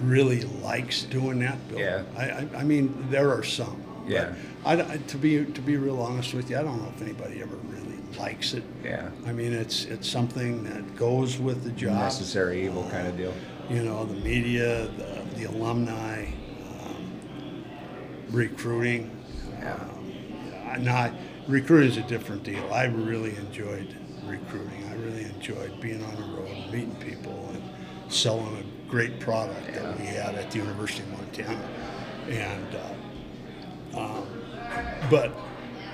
really likes doing that. Bill. Yeah. I, I, I mean, there are some. Yeah. I, I- to be to be real honest with you, I don't know if anybody ever really likes it. Yeah. I mean, it's it's something that goes with the job. Necessary evil kind of deal. You know, the media, the, the alumni, um, recruiting. Um, I- now, recruiting is a different deal. I really enjoyed recruiting. I really enjoyed being on the road, and meeting people, and selling a great product that we had at the University of Montana. And uh, um, but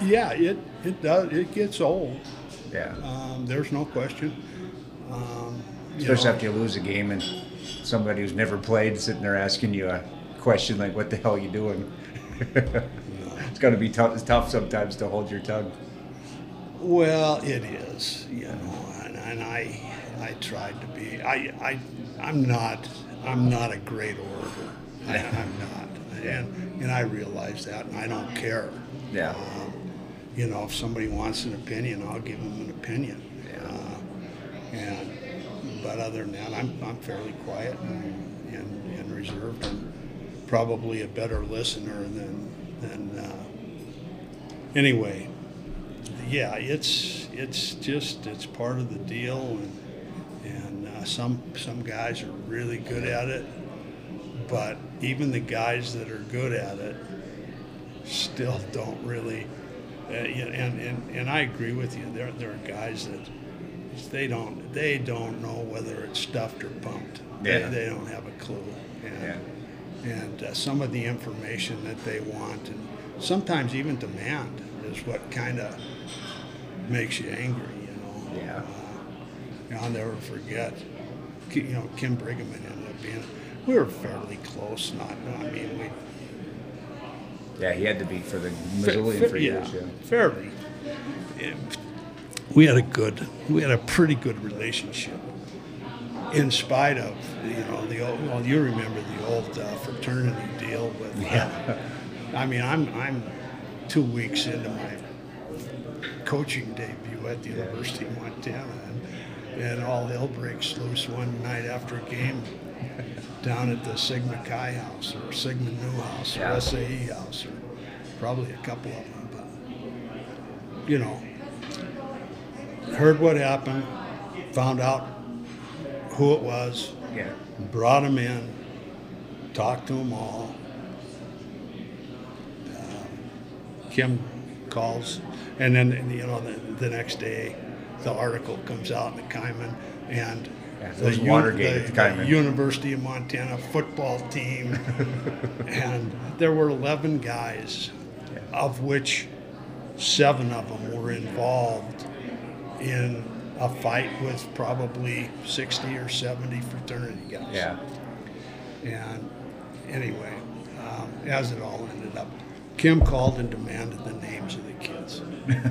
yeah, it it does it gets old. Yeah. Um, there's no question. Um, Especially know, after you lose a game and somebody who's never played sitting there asking you a question like, "What the hell are you doing?" [LAUGHS] it's got to be tough. It's tough sometimes to hold your tongue. Well, it is, you know, and, and I, I tried to be. I, I, I'm not, I'm not a great orator. I, I'm not, and and I realize that, and I don't care. Yeah. Um, you know, if somebody wants an opinion, I'll give them an opinion. Uh, and but other than that, I'm I'm fairly quiet and, and, and reserved, and probably a better listener than than. Uh, anyway, yeah, it's it's just it's part of the deal, and uh, some some guys are really good at it, but even the guys that are good at it still [LAUGHS] don't really. Uh, yeah, and, and and I agree with you. There there are guys that they don't they don't know whether it's stuffed or pumped. Yeah. They, they don't have a clue. And, and uh, some of the information that they want and sometimes even demand is what kind of makes you angry, you know. Yeah. I'll never forget. You know, Kim Briggeman ended up being. We were fairly close. Not, I mean, we. Yeah, he had to be for the Missoulian for years. Yeah, fairly. We had a good, we had a pretty good relationship. In spite of, you know, the old, well, you remember the old uh, fraternity deal with. Yeah. I mean, I'm I'm two weeks into my coaching debut at the University of Montana, and, all hell breaks loose one night after a game down at the Sigma Chi house or Sigma Nu house Yeah. or SAE house or probably a couple of them, but you know, heard what happened, found out who it was, Yeah. brought them in, talked to them all. Um, Kim calls, and then you know the, the next day, the article comes out in the Kaimin, and Yeah, the, Watergate the the. University of Montana football team, [LAUGHS] and there were 11 guys, of which seven of them were involved in a fight with probably 60 or 70 fraternity guys. Yeah. And anyway, um, as it all ended up, Kim called and demanded the names of the kids. [LAUGHS]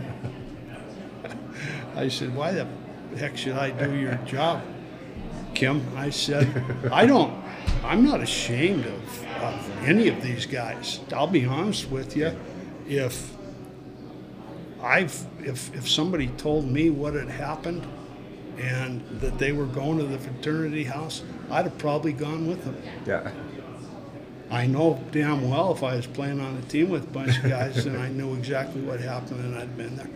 I said, Why the heck should I do your [LAUGHS] job? Kim, I said, I don't, I'm not ashamed of, of any of these guys. I'll be honest with you. If I've, if, if somebody told me what had happened and that they were going to the fraternity house, I'd have probably gone with them. Yeah. I know damn well if I was playing on a team with a bunch of guys and I knew exactly what happened and I'd been there.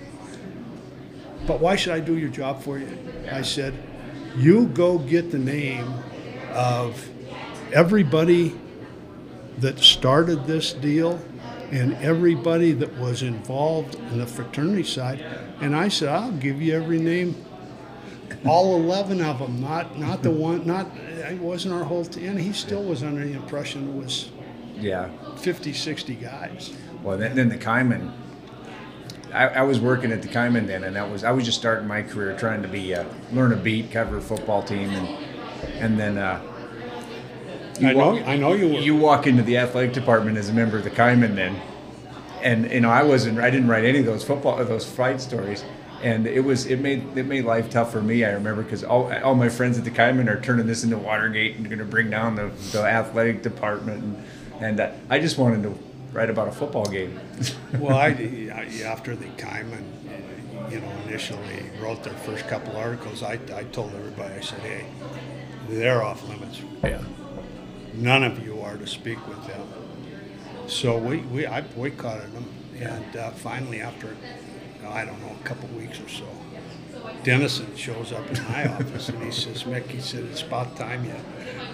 But why should I do your job for you? I said, you go get the name of everybody that started this deal and everybody that was involved in the fraternity side. And I said, I'll give you every name, all 11 of them, not, not the one, not, it wasn't our whole team. And he still was under the impression it was Yeah. 50, 60 guys. Well, then, then the Kaimin. I, I was working at the Kaimin then, and that was I was just starting my career trying to be uh, learn a beat, cover a football team, and and then uh, I know- I know you were. You walk into the athletic department as a member of the Kaimin then, and you know I wasn't I didn't write any of those football those fight stories, and it was it made it made life tough for me. I remember because all, all my friends at the Kaimin are turning this into Watergate and going to bring down the, the athletic department, and and uh, I just wanted to write about a football game. [LAUGHS] well, I, I after the Kaimin, you know, initially wrote their first couple articles, I, I told everybody, I said, hey, they're off limits. Yeah. None of you are to speak with them. So we, we I boycotted them, and uh, finally, after I don't know a couple weeks or so, Dennison shows up in my office and he says, Mick, he said, it's about time you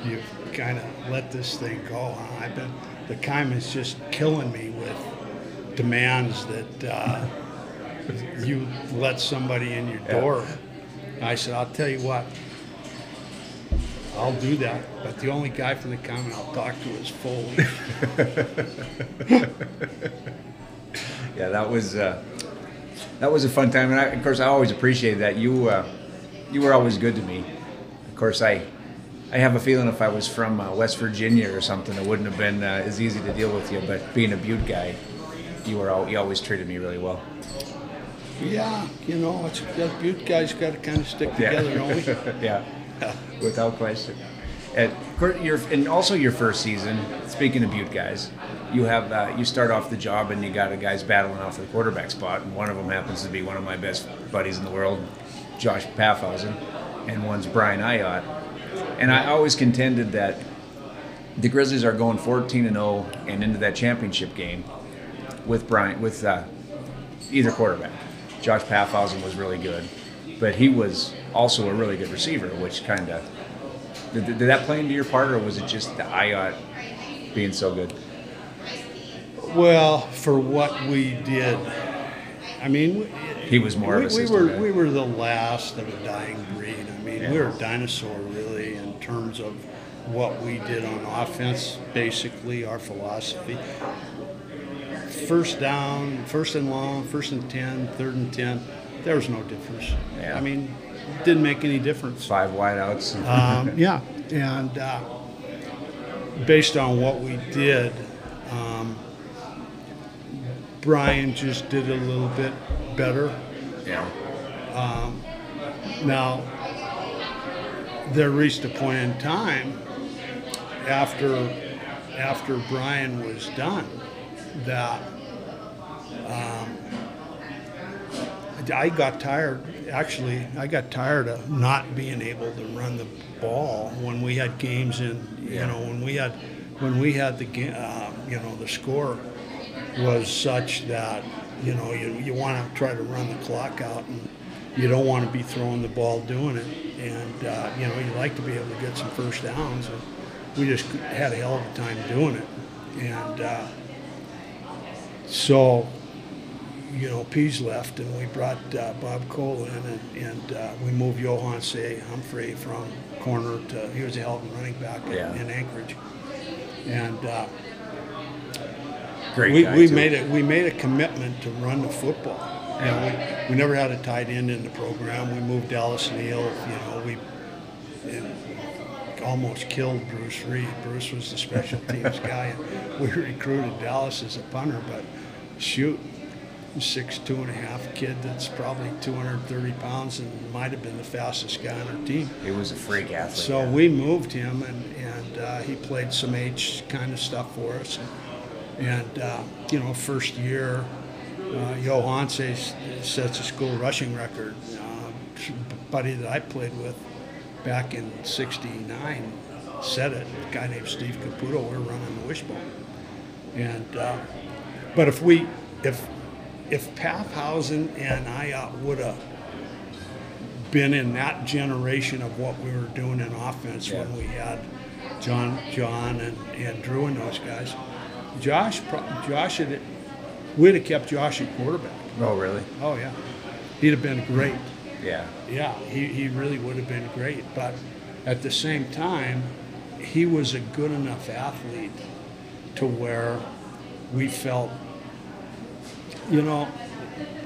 you kind of let this thing go. Huh? I've been the Kaimin's just killing me with demands that uh, you let somebody in your Yeah. door. I said, I'll tell you what, I'll do that, but the only guy from the Kaimin I'll talk to is Foley. [LAUGHS] yeah, that was uh, that was a fun time, and I, of course I always appreciated that you uh, you were always good to me. Of course, I I have a feeling if I was from uh, West Virginia or something, it wouldn't have been uh, as easy to deal with you. But being a Butte guy, you were al- you always treated me really well. yeah, you know, it's, that Butte guys got to kind of stick Yeah. together, don't we? [LAUGHS] yeah, [LAUGHS] without question. And, your, and also your first season. Speaking of Butte guys, you have uh, you start off the job and you got a guys battling off the quarterback spot, and one of them happens to be one of my best buddies in the world, Josh Paffhausen, and one's Brian Ayot. And I always contended that the Grizzlies are going 14 and 0 and into that championship game with Brian with uh, either quarterback. Josh Paffhausen was really good, but he was also a really good receiver, which kind of did, did that play into your part, or was it just the Ayot being so good? Well, for what we did, I mean, we- He was more we, of a we were guy. we were the last of a dying breed. I mean, we were a dinosaur really terms of what we did on offense. Basically, our philosophy: first down, first and long, first and ten, third and ten. There was no difference. Yeah. I mean, didn't make any difference. Five wideouts. um, yeah, and uh, based on what we did, um, Brian just did a little bit better. Yeah. Um, now, there reached a point in time after after Brian was done that um, I got tired. Actually, I got tired of not being able to run the ball when we had games in. You Yeah. know, when we had when we had the ga- uh, you know the score was such that you know you, you want to try to run the clock out and you don't want to be throwing the ball doing it and uh, you know you like to be able to get some first downs and we just had a hell of a time doing it and uh, so you know Pease left and we brought uh, Bob Cole in and, and uh, we moved Johan Say Humphrey from corner to he was a hell of a running back in- Yeah. in Anchorage and uh, Great we, we too. made it. We made a commitment to run the football. Know, we, we never had a tight end in the program. We moved Dallas Neil. You know, we almost killed Bruce Read. Bruce was the special [LAUGHS] teams guy, and we recruited Dallas as a punter. But shoot, six two and a half kid that's probably 230 pounds and might have been the fastest guy on our team. He was a freak athlete. So yeah. we moved him, and, and uh, he played some H kind of stuff for us. And, and uh, you know, first year, uh, sets a school rushing record. Uh, buddy that I played with back in '69 said it. A guy named Steve Caputo. We are running the wishbone. And uh, but if we if if Paffhausen and I would have been in that generation of what we were doing in offense Yeah. when we had John, John, and, and Drew and those guys. Josh, Josh had, we'd have kept Josh at quarterback. Oh, really? Oh yeah, he'd have been great. Yeah. Yeah, he, he really would have been great. But at the same time, he was a good enough athlete to where we felt, you know,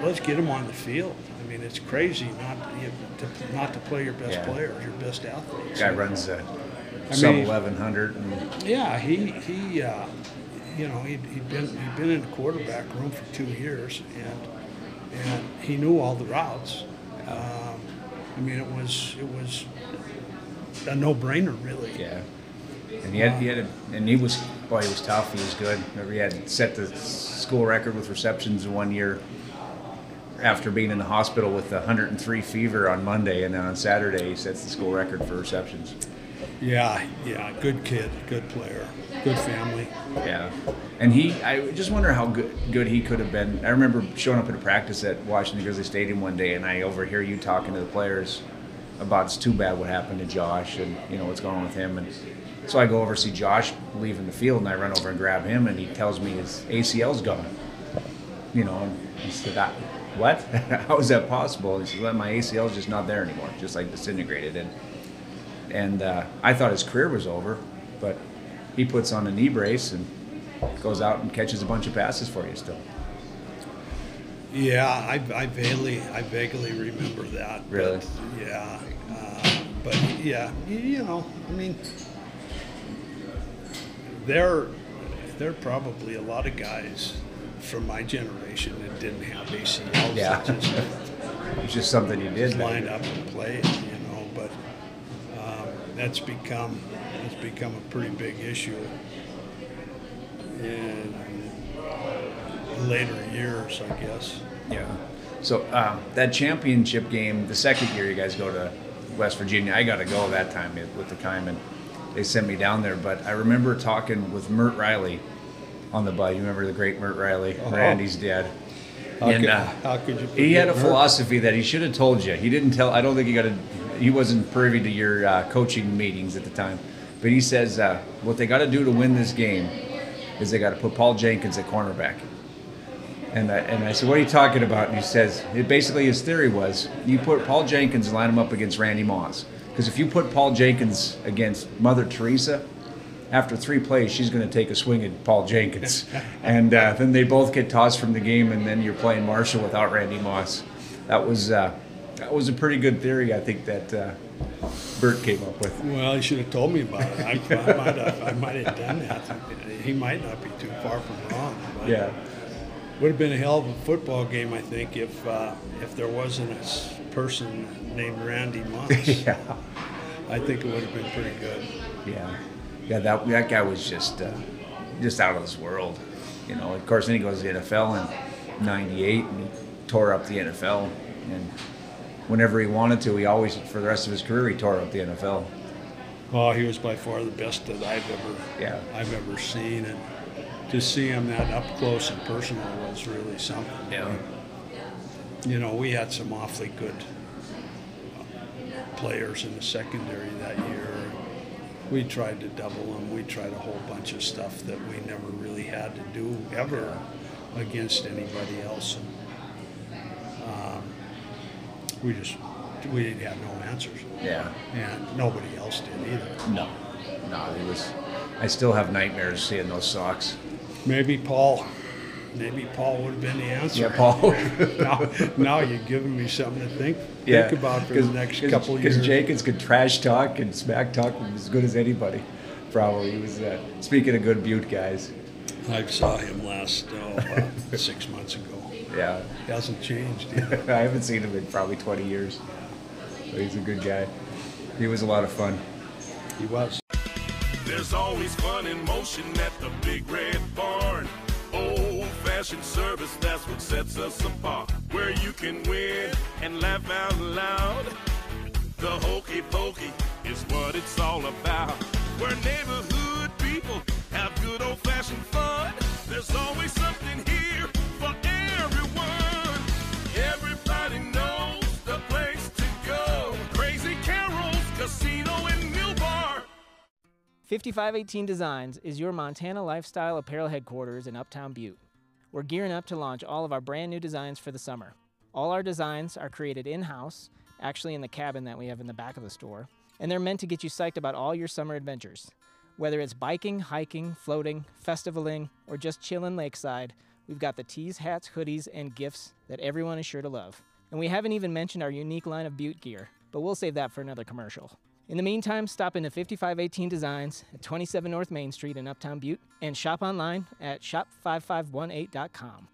let's get him on the field. I mean, it's crazy not to, to not to play your best Yeah. players, your best athletes. Guy runs a I sub mean- 1100. And, Yeah, he he, uh, you know, he'd, he'd been he'd been in the quarterback room for two years, and and he knew all the routes. Um, I mean, it was it was a no-brainer, really. yeah. And he had, he had a, and he was, boy, he was tough. He was good. Remember, he had set the school record with receptions in one year after being in the hospital with 103 fever on Monday, and then on Saturday he sets the school record for receptions. Yeah, yeah, good kid, good player, good family. Yeah, and he, I just wonder how good good he could have been. I remember showing up at a practice at Washington Grizzly Stadium one day, and I overhear you talking to the players about it's too bad what happened to Josh, and you know what's going on with him, and so I go over see Josh leaving the field, and I run over and grab him, and he tells me his ACL's gone. You know, and he said, "I- "What? [LAUGHS] how is that possible?" He said, "Well, my ACL's just not there anymore, just like disintegrated." And and uh, I thought his career was over, but he puts on a knee brace and goes out and catches a bunch of passes for you still. Yeah, I, I vaguely I vaguely remember that. Really? yeah, uh, but yeah, you, know, I mean, there there are probably a lot of guys from my generation that didn't have ACLs. Yeah. just [LAUGHS] It's just something you did. line up and play, you know. But um, that's become become a pretty big issue in later years, I guess. Yeah. So um, that championship game, the second year you guys go to West Virginia, I got to go that time with the Kaimin. They sent me down there, but I remember talking with Mert Riley on the bus. You remember the great Mert Riley, Uh-huh. Randy's dad. How and could- uh, how could you he had a Mert? philosophy that he should have told you. He didn't tell. I don't think he got a. He wasn't privy to your uh, coaching meetings at the time, but he says uh, what they got to do to win this game is they got to put Paul Jenkins at cornerback. And I, and I said, what are you talking about? And he says, it basically his theory was you put Paul Jenkins and line him up against Randy Moss. Because if you put Paul Jenkins against Mother Teresa, after three plays, she's going to take a swing at Paul Jenkins. [LAUGHS] and uh, then they both get tossed from the game, and then you're playing Marshall without Randy Moss. That was, uh, That was a pretty good theory, I think, that uh, Bert came up with. Well, he should have told me about it. I, I, might, have, I might have done that. He might not be too far from wrong. But Yeah. Would have been a hell of a football game, I think, if uh, if there wasn't a person named Randy Moss. [LAUGHS] yeah. I think it would have been pretty good. Yeah, yeah. That that guy was just uh, just out of this world. You know. Of course, then he goes to the NFL in '98 and he tore up the NFL. And whenever he wanted to, he always, for the rest of his career, he tore up the NFL. Oh, he was by far the best that I've ever Yeah. I've ever seen, and to see him that up close and personal was really something. Yeah. You know, we had some awfully good players in the secondary that year. We tried to double them. We tried a whole bunch of stuff that we never really had to do ever against anybody else. And, um, we just we didn't have no answers. Yeah. And nobody else did either. No, no. He was. I still have nightmares seeing those socks. Maybe Paul. Maybe Paul would have been the answer. Yeah, Paul. [LAUGHS] now, now you're giving me something to think Yeah, think about for the next couple Because years. Jenkins could trash talk and smack talk as good as anybody. Probably he was. Uh, speaking of good Butte guys. I saw him last oh, uh, [LAUGHS] six months ago. Yeah. He hasn't changed. [LAUGHS] I haven't seen him in probably 20 years. So he's a good guy. He was a lot of fun. He was. There's always fun in motion at the Big Red Barn. Old fashioned service, that's what sets us apart. Where you can win and laugh out loud. The hokey pokey is what it's all about. Where neighborhood people have good old fashioned fun. There's always something 5518 Designs is your Montana lifestyle apparel headquarters in Uptown Butte. We're gearing up to launch all of our brand new designs for the summer. All our designs are created in house, actually in the cabin that we have in the back of the store, and they're meant to get you psyched about all your summer adventures. Whether it's biking, hiking, floating, festivaling, or just chilling lakeside, we've got the tees, hats, hoodies, and gifts that everyone is sure to love. And we haven't even mentioned our unique line of Butte gear, but we'll save that for another commercial. In the meantime, stop into 5518 Designs at 27 North Main Street in Uptown Butte and shop online at shop5518.com.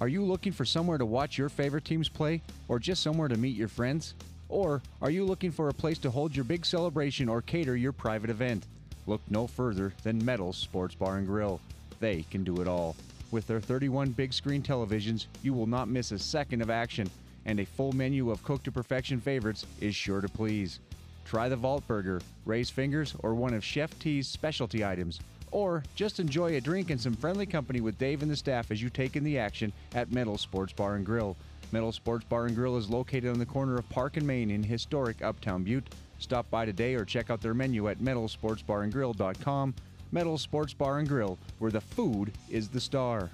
Are you looking for somewhere to watch your favorite teams play, or just somewhere to meet your friends? Or are you looking for a place to hold your big celebration or cater your private event? Look no further than Metals Sports Bar and Grill. They can do it all. With their 31 big screen televisions, you will not miss a second of action, and a full menu of cooked to perfection favorites is sure to please. Try the Vault Burger, raised fingers, or one of Chef T's specialty items. Or just enjoy a drink and some friendly company with Dave and the staff as you take in the action at Metal Sports Bar and Grill. Metal Sports Bar and Grill is located on the corner of Park and Main in historic Uptown Butte. Stop by today or check out their menu at metalsportsbarandgrill.com. Metal Sports Bar and Grill, where the food is the star.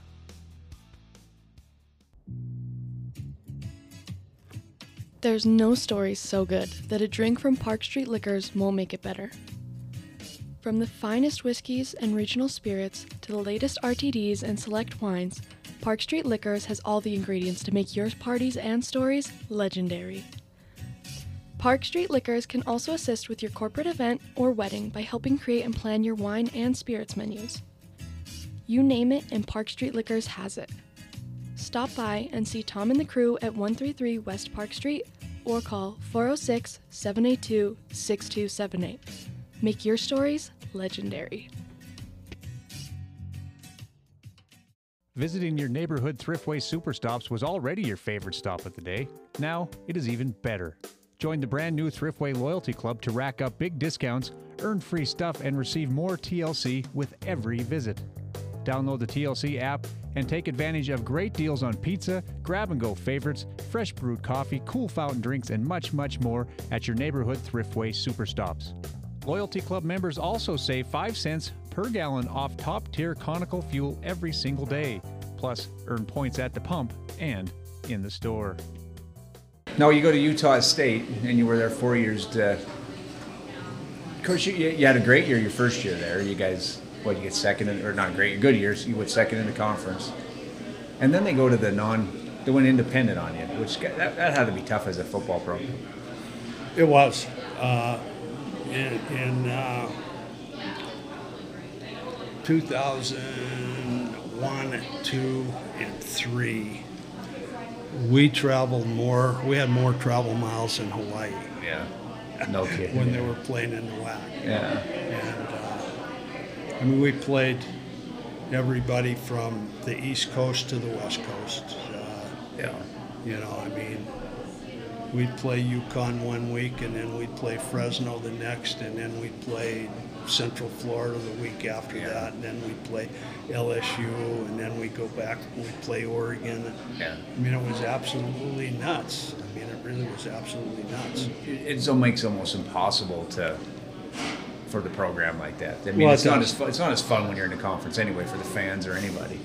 There's no story so good that a drink from Park Street Liquors won't make it better. From the finest whiskeys and regional spirits to the latest RTDs and select wines, Park Street Liquors has all the ingredients to make your parties and stories legendary. Park Street Liquors can also assist with your corporate event or wedding by helping create and plan your wine and spirits menus. You name it, and Park Street Liquors has it. Stop by and see Tom and the crew at 133 West Park Street or call 406 782 6278. Make your stories legendary. Visiting your neighborhood Thriftway Superstops was already your favorite stop of the day. Now it is even better. Join the brand new Thriftway Loyalty Club to rack up big discounts, earn free stuff, and receive more TLC with every visit. Download the TLC app and take advantage of great deals on pizza, grab and go favorites, fresh brewed coffee, cool fountain drinks, and much, much more at your neighborhood Thriftway Superstops. Loyalty Club members also save 5 cents per gallon off top tier Conoco fuel every single day. Plus, earn points at the pump and in the store. Now, you go to Utah State and you were there four years. To, of course, you, you had a great year your first year there. You guys, what, you get second, in, or not great, good years. You went second in the conference. And then they go to the non they went independent on you, which that, that had to be tough as a football pro. It was. Uh, in in uh, 2001, 2, and 3, we traveled more. We had more travel miles in Hawaii. Yeah. No [LAUGHS] kidding. when they were playing in the WAC. Yeah. And uh, I mean, we played everybody from the East Coast to the West Coast. Uh, yeah. You know, I mean, we'd play UConn one week, and then we'd play Fresno the next, and then we'd play Central Florida the week after that, and then we'd play LSU, and then we'd go back, and we'd play Oregon. Yeah. I mean, it was absolutely nuts. I mean, it really was absolutely nuts. It, it so makes it almost impossible to for the program like that. I mean, Well, it's not as fun, it's not as fun when you're in a conference anyway for the fans or anybody.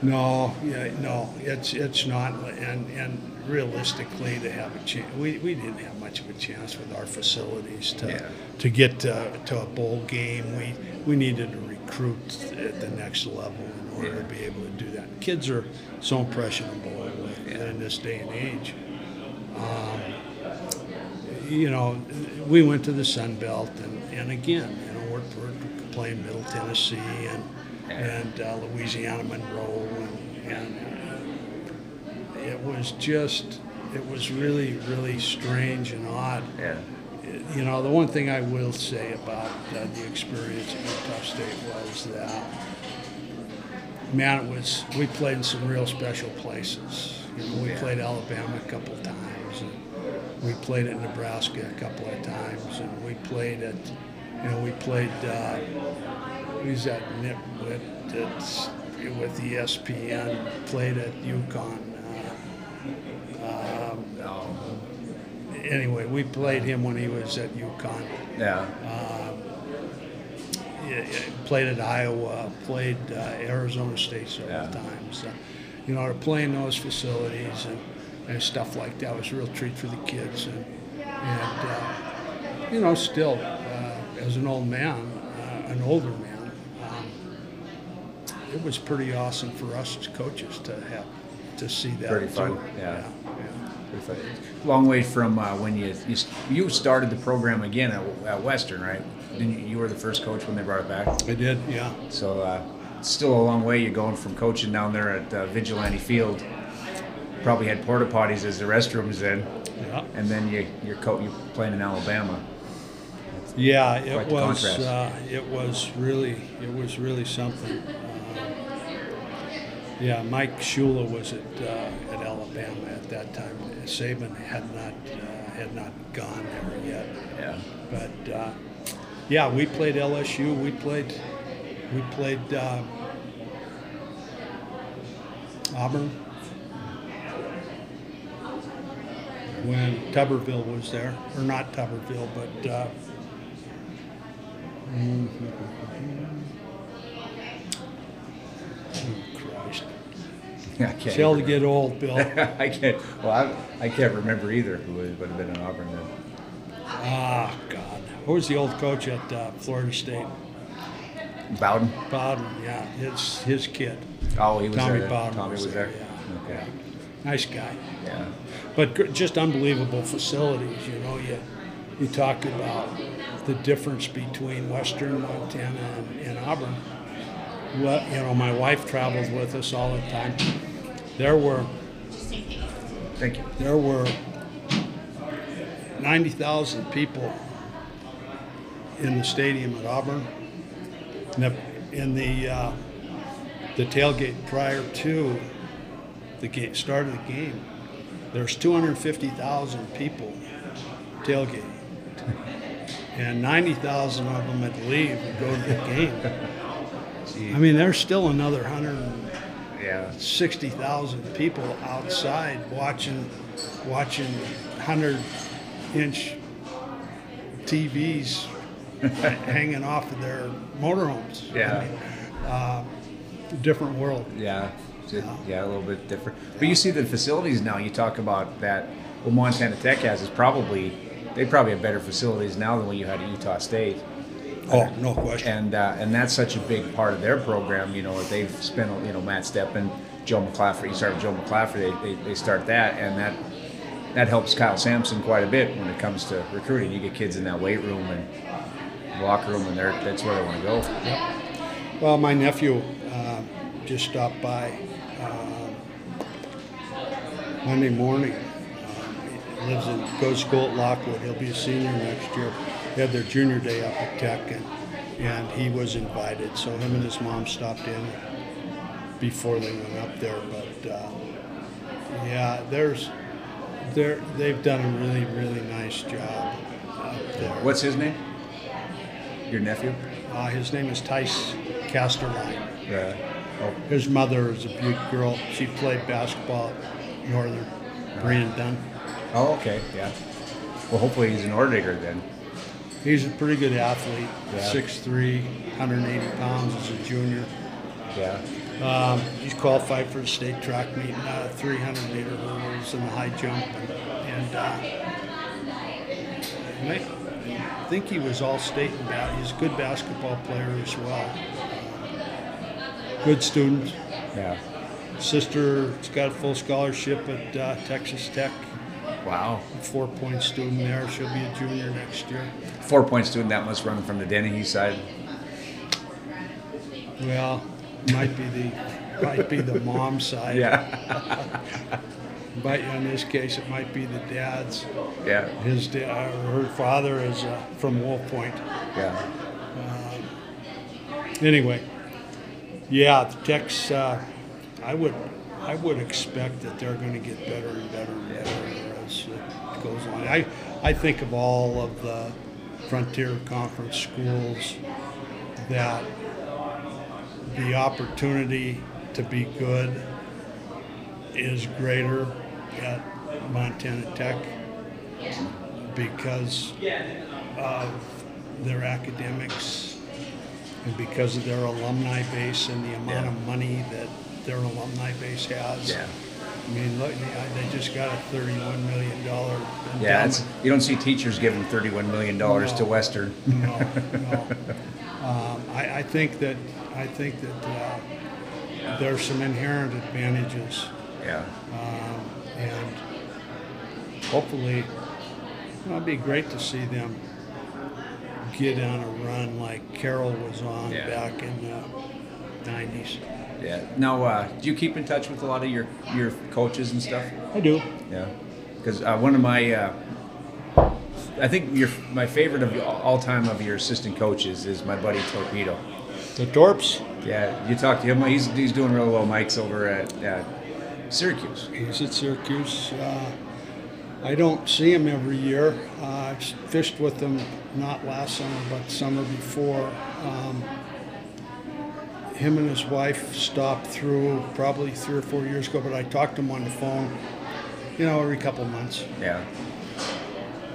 No, yeah, no, it's it's not, and and realistically, to have a chance, we, we didn't have much of a chance with our facilities to Yeah. to get to, to a bowl game. We we needed to recruit at the next level in order to be able to do that. Kids are so impressionable in this day and age. Um, you know, we went to the Sun Belt, and, and again, you know, we're, we're playing Middle Tennessee and and uh, Louisiana Monroe, and, and uh, it was just, it was really, really strange and odd. Yeah. You know, the one thing I will say about uh, the experience at Utah State was that, man, it was, we played in some real special places. You know, we Yeah. played Alabama a couple times, we played at Nebraska a couple of times, and we played at, you know, we played, uh, that nitwit that's with E ESPN, played at UConn. Uh, um, Anyway, we played him when he was at UConn. Yeah. Um, yeah, yeah, played at Iowa, played uh, Arizona State several times. Uh, you know, to play in those facilities and, and stuff like that was a real treat for the kids. And, and uh, you know, still, uh, as an old man, uh, an older man, um, it was pretty awesome for us as coaches to have to see that. Pretty fun. Yeah. Pretty fun. Long way from uh, when you, you you started the program again at, at Western, right? Didn't you, you were the first coach when they brought it back? I did, yeah. So uh, still a long way. You're going from coaching down there at uh, Vigilante Field. Probably had porta potties as the restrooms then. Yeah. And then you you're co- you're playing in Alabama. Yeah, it was. Uh, it was really. It was really something. Um, yeah, Mike Shula was at uh, at Alabama at that time. Saban had not uh, had not gone there yet. Yeah. But uh, yeah, we played LSU. We played. We played uh, Auburn when Tuberville was there, or not Tuberville, but. Uh, Oh, Christ. I can't It's to get old, Bill. [LAUGHS] I can't. Well, I, I can't remember either who would would have been in Auburn then. Ah, God. Who was the old coach at uh, Florida State? Bowden. Bowden, yeah. His his kid. Oh, he was Tommy there. Bowden Tommy was there. Yeah. Okay. Nice guy. Yeah. But gr- just unbelievable facilities. You know, you you talk about the difference between Western Montana and, and Auburn. Well, you know, my wife travels with us all the time. There were. Thank you. There were ninety thousand people in the stadium at Auburn. In the, in the uh, the tailgate prior to the game, start of the game, there's 250,000 people tailgating, and 90,000 of them had to leave and go to the game. I mean, there's still another hundred Yeah. sixty thousand people outside watching watching hundred inch TVs [LAUGHS] hanging off of their motorhomes. Yeah. I mean, uh, different world. Yeah. Yeah, a little bit different. But you see the facilities now. You talk about that. What Montana Tech has is probably they probably have better facilities now than what you had at Utah State. Oh, no question. And uh, and that's such a big part of their program. You know, they've spent you know Matt Steppen, Joe McClaffery. You start with Joe McClaffery, they, they, they start that, and that that helps Kyle Samson quite a bit when it comes to recruiting. You get kids in that weight room and locker room, and they're that's where they want to go. Yep. Well, my nephew uh, just stopped by Monday morning. He lives in goes to school at Lockwood. He'll be a senior next year. They had their junior day up at Tech, and, and he was invited. So him and his mom stopped in before they went up there. But uh, yeah, there's they're, they've done a really really nice job up there. What's his name? Your nephew? Uh, his name is Tice Casterline. Yeah. Oh. His mother is a Butte girl. She played basketball Northern. Brian Dunn. Oh, okay, yeah. Well, hopefully he's an Oredigger then. He's a pretty good athlete. Yeah. 6'3", 180 pounds as a junior. Yeah. Um, he's qualified for the state track meet, uh, 300 meter hurdles and the high jump, and, uh, I think he was all state in bat. He's a good basketball player as well. Good student. Yeah. Sister's got a full scholarship at uh, Texas Tech. Wow. Four point student there. She'll be a junior next year. Four point student that must run from the Dennehy side. Well, might be the might be the mom [LAUGHS] side. Yeah. [LAUGHS] but in this case, it might be the dad's. Yeah. His dad, her father is uh, from Wolf Point. Yeah. Um, anyway, yeah, the Techs. Uh, I would I would expect that they're going to get better and better and better as it goes on. I I think of all of the Frontier Conference schools that the opportunity to be good is greater at Montana Tech because of their academics and because of their alumni base and the amount of money that their alumni base has. Yeah. I mean, look, they just got a $31 million Yeah, it's, you don't see teachers giving $31 million to Western. No, no. [LAUGHS] Um, I, I think that, I think that uh, there's some inherent advantages. Yeah. Um, and hopefully, well, it'd be great to see them get on a run like Carroll was on Yeah. back in the 90s. Yeah. Now, uh, do you keep in touch with a lot of your, your coaches and stuff? I do. Yeah. Because uh, one of my, uh, I think your my favorite of all time of your assistant coaches is my buddy Torpedo. The Torps? Yeah, you talked to him. He's, he's doing real well. Mike's over at, at Syracuse. He's at Syracuse. Uh, I don't see him every year. Uh, I've fished with him not last summer, but summer before. Um, him and his wife stopped through probably three or four years ago, but I talked to him on the phone, you know, every couple months. Yeah.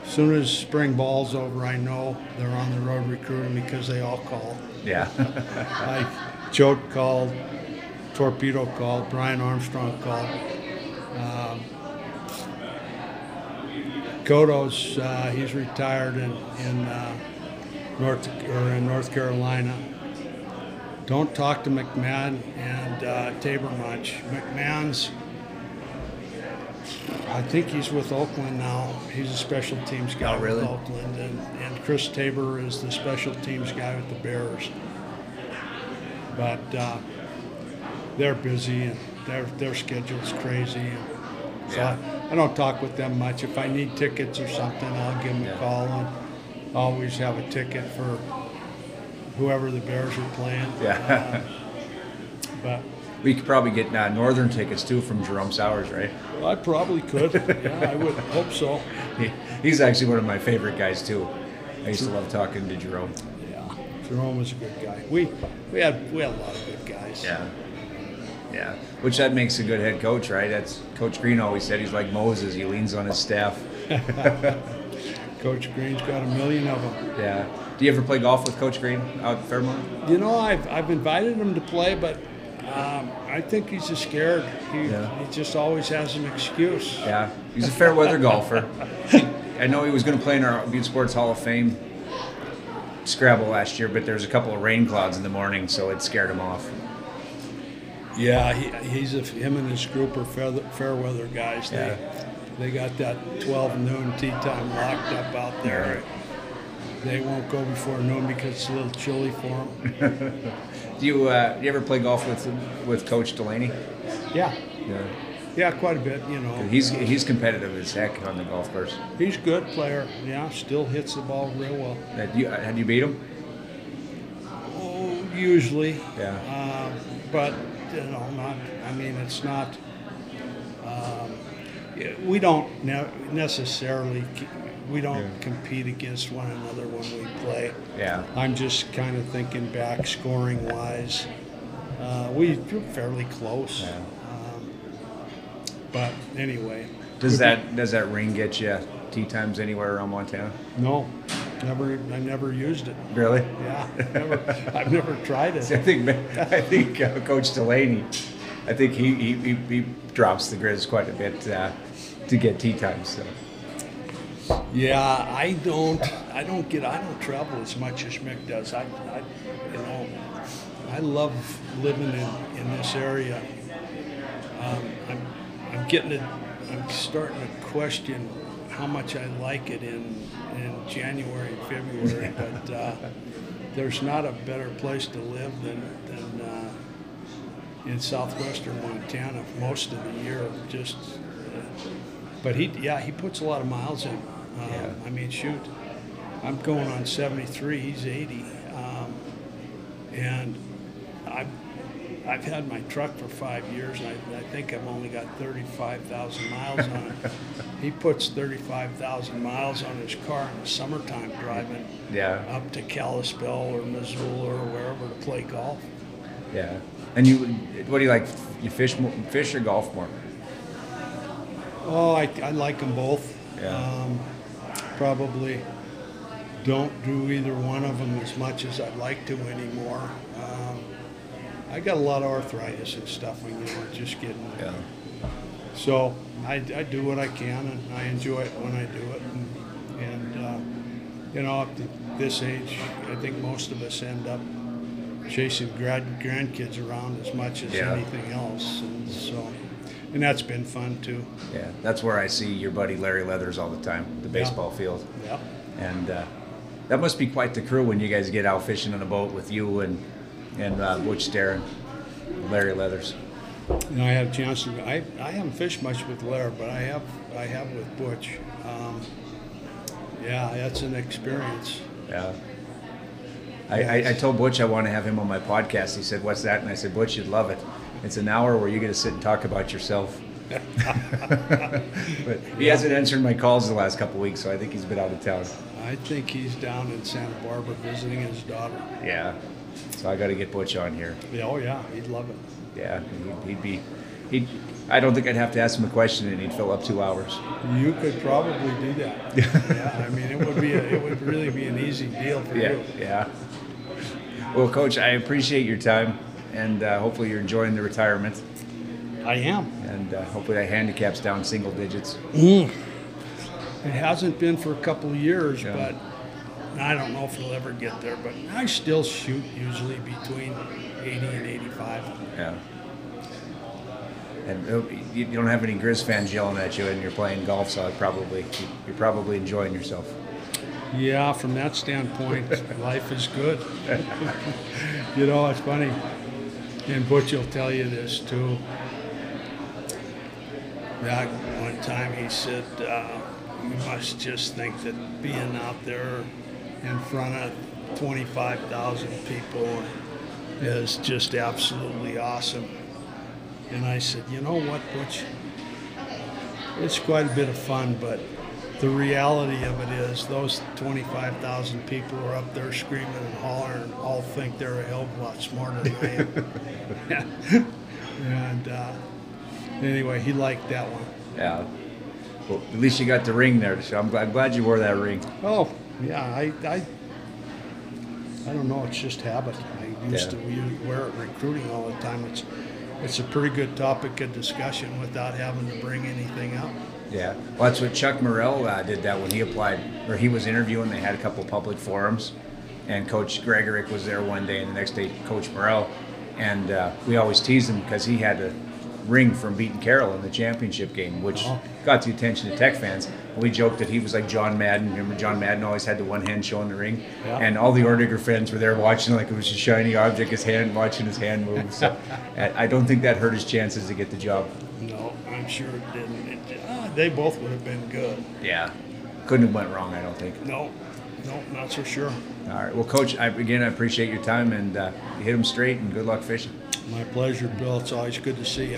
As soon as spring ball's over, I know they're on the road recruiting because they all call. Yeah. [LAUGHS] like Choate called, Torpedo called, Brian Armstrong called. Um, Kodos, uh, he's retired in, in uh, North or in North Carolina. Don't talk to McMahon and uh, Tabor much. McMahon's, I think he's with Oakland now. He's a special teams guy Oh, really? with Oakland, and, and Chris Tabor is the special teams guy with the Bears. But uh, they're busy and their their schedule's crazy. And so Yeah. I, I don't talk with them much. If I need tickets or something, I'll give them a call and always have a ticket for whoever the Bears are playing. Yeah. Uh, [LAUGHS] but we could probably get uh, northern tickets too from Jerome Souers, right? I probably could. [LAUGHS] yeah, I would hope so. He, he's actually one of my favorite guys too. I used to love talking to Jerome. Yeah, Jerome was a good guy. We we had we had a lot of good guys. Yeah. Yeah. Which that makes a good head coach, right? That's Coach Green always said he's like Moses. He leans on his staff. [LAUGHS] Coach Green's got a million of them. Yeah. Do you ever play golf with Coach Green out at Fairmont? You know, I've I've invited him to play, but um, I think he's just scared. He, Yeah. he just always has an excuse. Yeah. He's a fair weather golfer. I know he was going to play in our Butte Sports Hall of Fame Scrabble last year, but there was a couple of rain clouds in the morning, so it scared him off. Yeah, he, he's a, him and his group are fair, fair weather guys. They, Yeah. They got that 12 noon tee time locked up out there. They won't go before noon because it's a little chilly for them. [LAUGHS] Do you uh, you ever play golf with with Coach Delaney? Yeah. Yeah. Yeah, quite a bit, you know. He's he's competitive as heck on the golf course. He's a good player. Yeah, still hits the ball real well. Had you, had you beat him? Oh, usually. Yeah. Um, but you know, not. I mean, it's not. Yeah, we don't ne- necessarily. We don't Yeah. compete against one another when we play. Yeah. I'm just kind of thinking back, scoring wise. Uh, we we're fairly close. Um, but anyway. Does that does that ring get you tee times anywhere around Montana? No, never. I never used it. Really? Yeah, [LAUGHS] never, I've never tried it. I think [LAUGHS] I think uh, Coach Delaney, I think he, he, he, he drops the Grizz quite a bit uh, to get tee times. So. Yeah, I don't. I don't get. I don't travel as much as Mick does. I, I you know, I love living in, in this area. Um, I'm, I'm getting it. I'm starting to question how much I like it in in January and February. [LAUGHS] but uh, there's not a better place to live than than uh, in southwestern Montana most of the year. Just. Uh, but he, yeah, he puts a lot of miles in. Um, I mean, shoot, I'm going on 73. He's 80, um, and I've I've had my truck for five years, and I, I think I've only got 35,000 miles on it. [LAUGHS] he puts 35,000 miles on his car in the summertime driving Yeah. up to Kalispell or Missoula or wherever to play golf. Yeah. And you, what do you like? You fish fish or golf more? Oh, I, I like them both. Yeah. Um, probably don't do either one of them as much as I'd like to anymore. Um, I got a lot of arthritis and stuff, and you it's just getting. Yeah. So I, I do what I can, and I enjoy it when I do it. And, and uh, you know, at this age, I think most of us end up chasing grad, grandkids around as much as Yeah. anything else, and so, and that's been fun too. Yeah, that's where I see your buddy Larry Leathers all the time, the baseball field. Yeah. And uh, that must be quite the crew when you guys get out fishing on a boat with you and and uh, Butch Darren, Larry Leathers. You know, I had a chance to. I, I haven't fished much with Larry, but I have I have with Butch. Um, yeah, that's an experience. Yeah. I, I, I told Butch I want to have him on my podcast. He said, "What's that?" And I said, "Butch, you'd love it. It's an hour where you get to sit and talk about yourself." [LAUGHS] but he hasn't answered my calls the last couple weeks, so I think he's been out of town. I think he's down in Santa Barbara visiting his daughter. Yeah. So I got to get Butch on here. Yeah, oh yeah, he'd love it. Yeah, he'd, he'd be. He'd. I don't think I'd have to ask him a question and he'd fill up two hours. You could probably do that. [LAUGHS] yeah, I mean, it would be a, it would really be an easy deal for Yeah, you. yeah. Well, Coach, I appreciate your time, and uh, hopefully you're enjoying the retirement. I am. And uh, hopefully that handicap's down single digits. Mm. It hasn't been for a couple of years, Yeah. but I don't know if it'll ever get there. But I still shoot usually between 80 and 85. Yeah. And you you don't have any Grizz fans yelling at you, and you're playing golf, so probably you're probably enjoying yourself. Yeah, from that standpoint, [LAUGHS] life is good. you know, it's funny, and Butch will tell you this too. That one time he said, uh, "You must just think that being out there in front of 25,000 people is just absolutely awesome." And I said, "You know what, Butch? It's quite a bit of fun, but." The reality of it is those 25,000 people are up there screaming and hollering all think they're a hell of a lot smarter than I am. [LAUGHS] and uh, anyway, he liked that one. Yeah. Well, at least you got the ring there, so I'm glad, glad you wore that ring. Oh, yeah, I, I, I don't know, it's just habit. I used Yeah. to wear it recruiting all the time. It's, it's a pretty good topic of discussion without having to bring anything up. Yeah. Well, that's what Chuck Morrell uh, did that when he applied, or he was interviewing. They had a couple public forums, and Coach Gregorick was there one day, and the next day Coach Morrell, and uh, we always teased him because he had a ring from beating Carroll in the championship game, which Uh-huh. got the attention of Tech fans. We joked that he was like John Madden. Remember, John Madden always had the one hand showing the ring, Yeah. and all the Oredigger fans were there watching like it was a shiny object, his hand, watching his hand move. So [LAUGHS] I don't think that hurt his chances to get the job. No, I'm sure it didn't. It, they both would have been good. Yeah, couldn't have went wrong. I don't think. No, no, not so sure. All right. Well, Coach, I, again, I appreciate your time and uh, you hit them straight and good luck fishing. My pleasure, Bill. It's always good to see you.